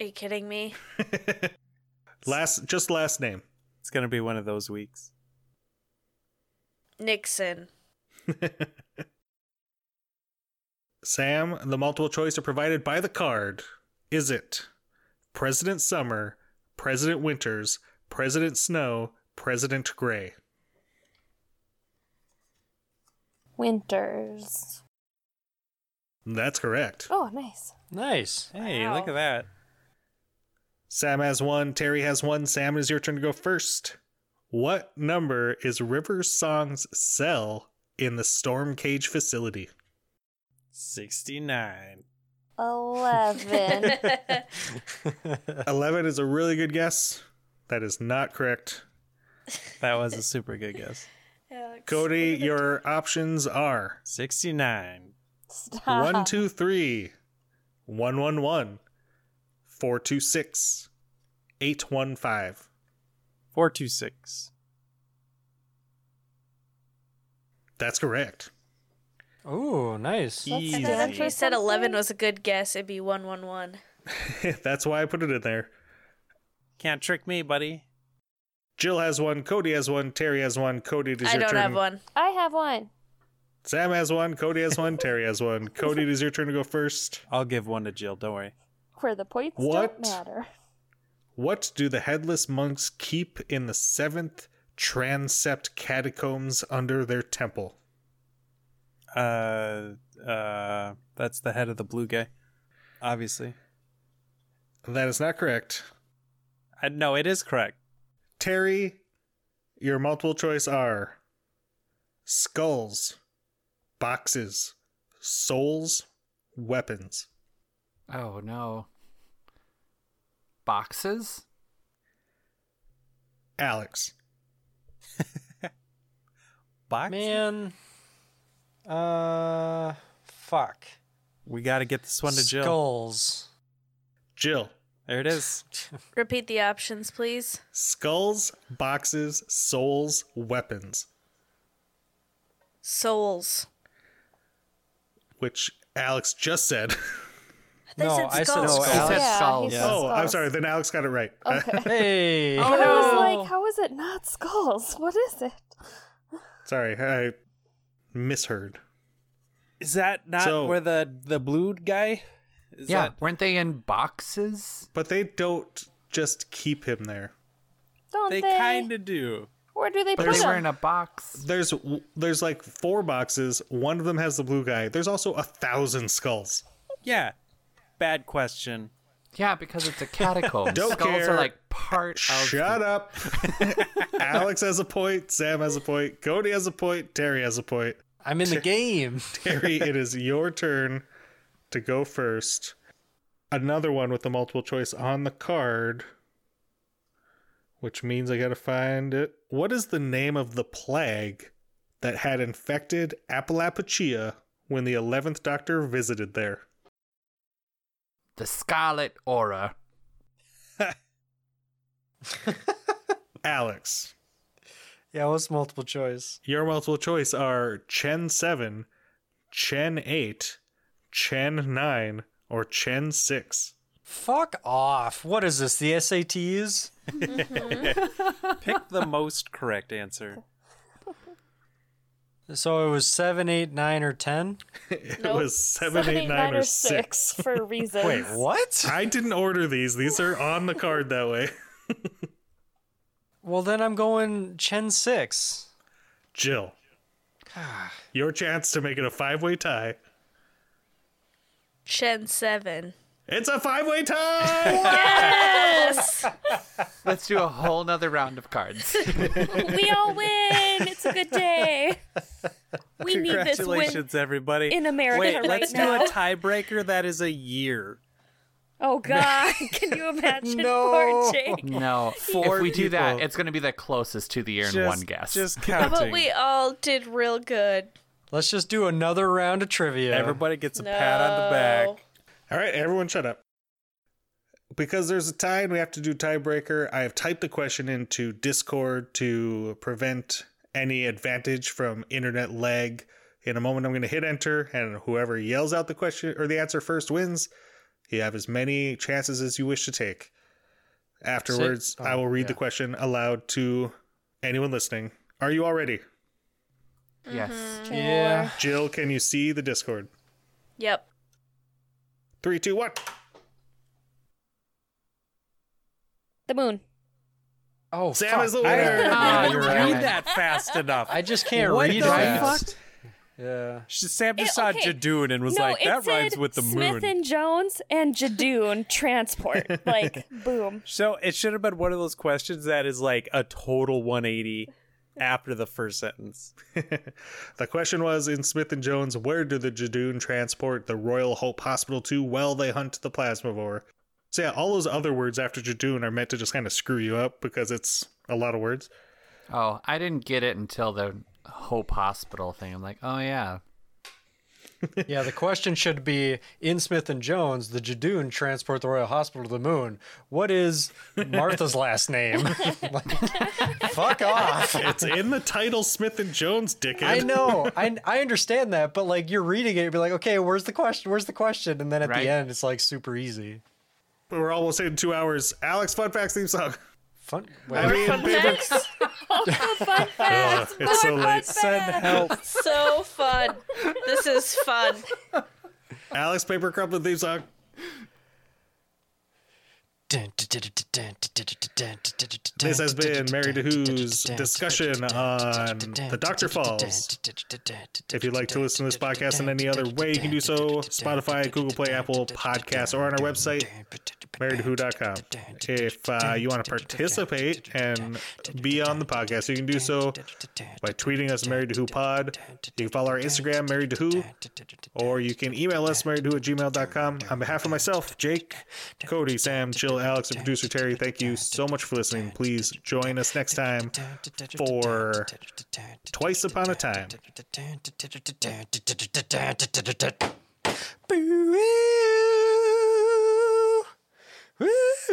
Are you kidding me? [LAUGHS] Last, just last name. It's going to be one of those weeks. Nixon. [LAUGHS] Sam, the multiple choice are provided by the card. Is it President Summer, President Winters, President Snow, President Gray? Winters. That's correct. Oh, nice. Nice. Hey, Wow. look at that. Sam has one. Terry has one. Sam, it is your turn to go first. What number is River Song's cell in the Storm Cage facility? 69. 11. [LAUGHS] 11 is a really good guess. That is not correct. That was a super good guess. [LAUGHS] Alex. Cody, your options are 69. Stop. one, two, three, one, one, one, four, two, six, eight, one, five. 426. That's correct. Ooh, nice. That's Easy. good. If you said 11 was a good guess, it'd be 111. [LAUGHS] That's why I put it in there. Can't trick me, buddy. Jill has one. Cody has one. Terry has one. Cody, it is I your don't turn. have one. I have one. Sam has one. Cody has one. Terry has one. [LAUGHS] Cody, it is your turn to go first. I'll give one to Jill. Don't worry. Where the points What? don't matter. What do the headless monks keep in the seventh transept catacombs under their temple? Uh, uh, that's the head of the blue guy. Obviously. That is not correct. I, no, it is correct. Terry, your multiple choice are skulls, boxes, souls, weapons. Oh no. Boxes? Alex. [LAUGHS] Box? Man. Uh, fuck. We got to get this one to Jill. Skulls. Jill. There it is. [LAUGHS] Repeat the options, please. Skulls, boxes, souls, weapons. Souls. Which Alex just said. [LAUGHS] They No, said I said skulls. skulls. He said yeah, skulls. he said oh, I'm sorry. Then Alex got it right. Okay. [LAUGHS] Hey. Oh, no. I was no. like, how is it not skulls? What is it? sorry, I misheard. Is that not So- where the the blue guy? Is yeah, that- weren't they in boxes? But they don't just keep him there. Don't they they? kind of do. Where do they But put they were them? in a box. There's there's like four boxes. One of them has the blue guy. There's also a thousand skulls. Yeah. Bad question. Yeah, because it's a catacomb. [LAUGHS] Don't Skulls care. are like part of. Shut up. [LAUGHS] Alex has a point. Sam has a point. Cody has a point. Terry has a point. I'm in the game. [LAUGHS] Terry, it is your turn to go first. Another one with the multiple choice on the card, which means I gotta find it. What is the name of the plague that had infected Appalachia when the 11th Doctor visited there? The Scarlet Aura. [LAUGHS] Alex. Yeah, what's multiple choice? Your multiple choice are Chen 7, Chen 8, Chen 9, or Chen 6. Fuck off. What is this? The SATs? [LAUGHS] Pick the most correct answer. So it was seven, eight, nine, or ten. It Nope. was seven, eight, nine, or six. [LAUGHS] for reasons. Wait, what? I didn't order these. These are on the card that way. Well, then I'm going Chen six. Jill, [SIGHS] your chance to make it a five way tie. Chen 7. It's a five way tie! [LAUGHS] Yes! Let's do a whole nother round of cards. [LAUGHS] we all win. It's a good day. We need this win Congratulations, everybody. in America Wait, right let's now. do a tiebreaker that is a year. Oh God! [LAUGHS] Can you imagine No. poor Jake? No, Four if we do that, people. it's going to be the closest to the year in Just, one guess. Just How counting. about we all did real good? Let's just do another round of trivia. Everybody gets a pat on the back. No. All right, everyone shut up. Because there's a tie and we have to do tiebreaker, I have typed the question into Discord to prevent any advantage from internet lag. In a moment, I'm going to hit enter, and whoever yells out the question or the answer first wins. You have as many chances as you wish to take. Afterwards, oh, I will read yeah. the question aloud to anyone listening. Are you all ready? yes. Mm-hmm. Yeah. Jill, can you see the Discord? Yep. Three, two, one. The moon. Oh, Sam fuck. is the I- winner. Yeah, I you're didn't oh, read that fast enough. I just can't What read the fast. fuck? Yeah. Sam just It- saw okay. Judoon and was no, like, that rhymes with the Smith moon. and Jones and Judoon [LAUGHS] transport. Like boom. So it should have been one of those questions that is like a total 180 after the first sentence. [LAUGHS] the question was in Smith and Jones, where do the Judoon transport the Royal Hope Hospital to while they hunt the Plasmavore? So yeah, all those other words after Judoon are meant to just kind of screw you up because it's a lot of words. Oh, I didn't get it until the Hope Hospital thing. I'm like, oh yeah. Yeah, the question should be in Smith and Jones, the Judoon transport the Royal Hospital to the moon. What is Martha's last name? [LAUGHS] Like, fuck off. It's in the title Smith and Jones, dickhead. I know. I I understand that, but like you're reading it, you'd be like, okay, where's the question? Where's the question? And then at Right. the end, it's like super easy. We're almost in two hours. Alex, fun facts theme song. Fun. I mean, Fun facts. [LAUGHS] Fun oh, fact. it's so late. Send help. so fun. This is fun. Alex, paper crumpet theme song. Uh, this has been Married to Who's discussion on The Dr. Falls. If you'd like to listen to this podcast in any other way, you can do so Spotify, Google Play, Apple Podcasts, or on our website, marydewho.com. If uh, you want to participate and be on the podcast, you can do so by tweeting us Married to Who Pod. You can follow our Instagram, Married to Who, or you can email us, marriedwho at gmail.com. On behalf of myself, Jake, Cody, Sam, Jill, Alex, and producer Terry, thank you so much for listening. Please join us next time for Twice Upon a Time. Boo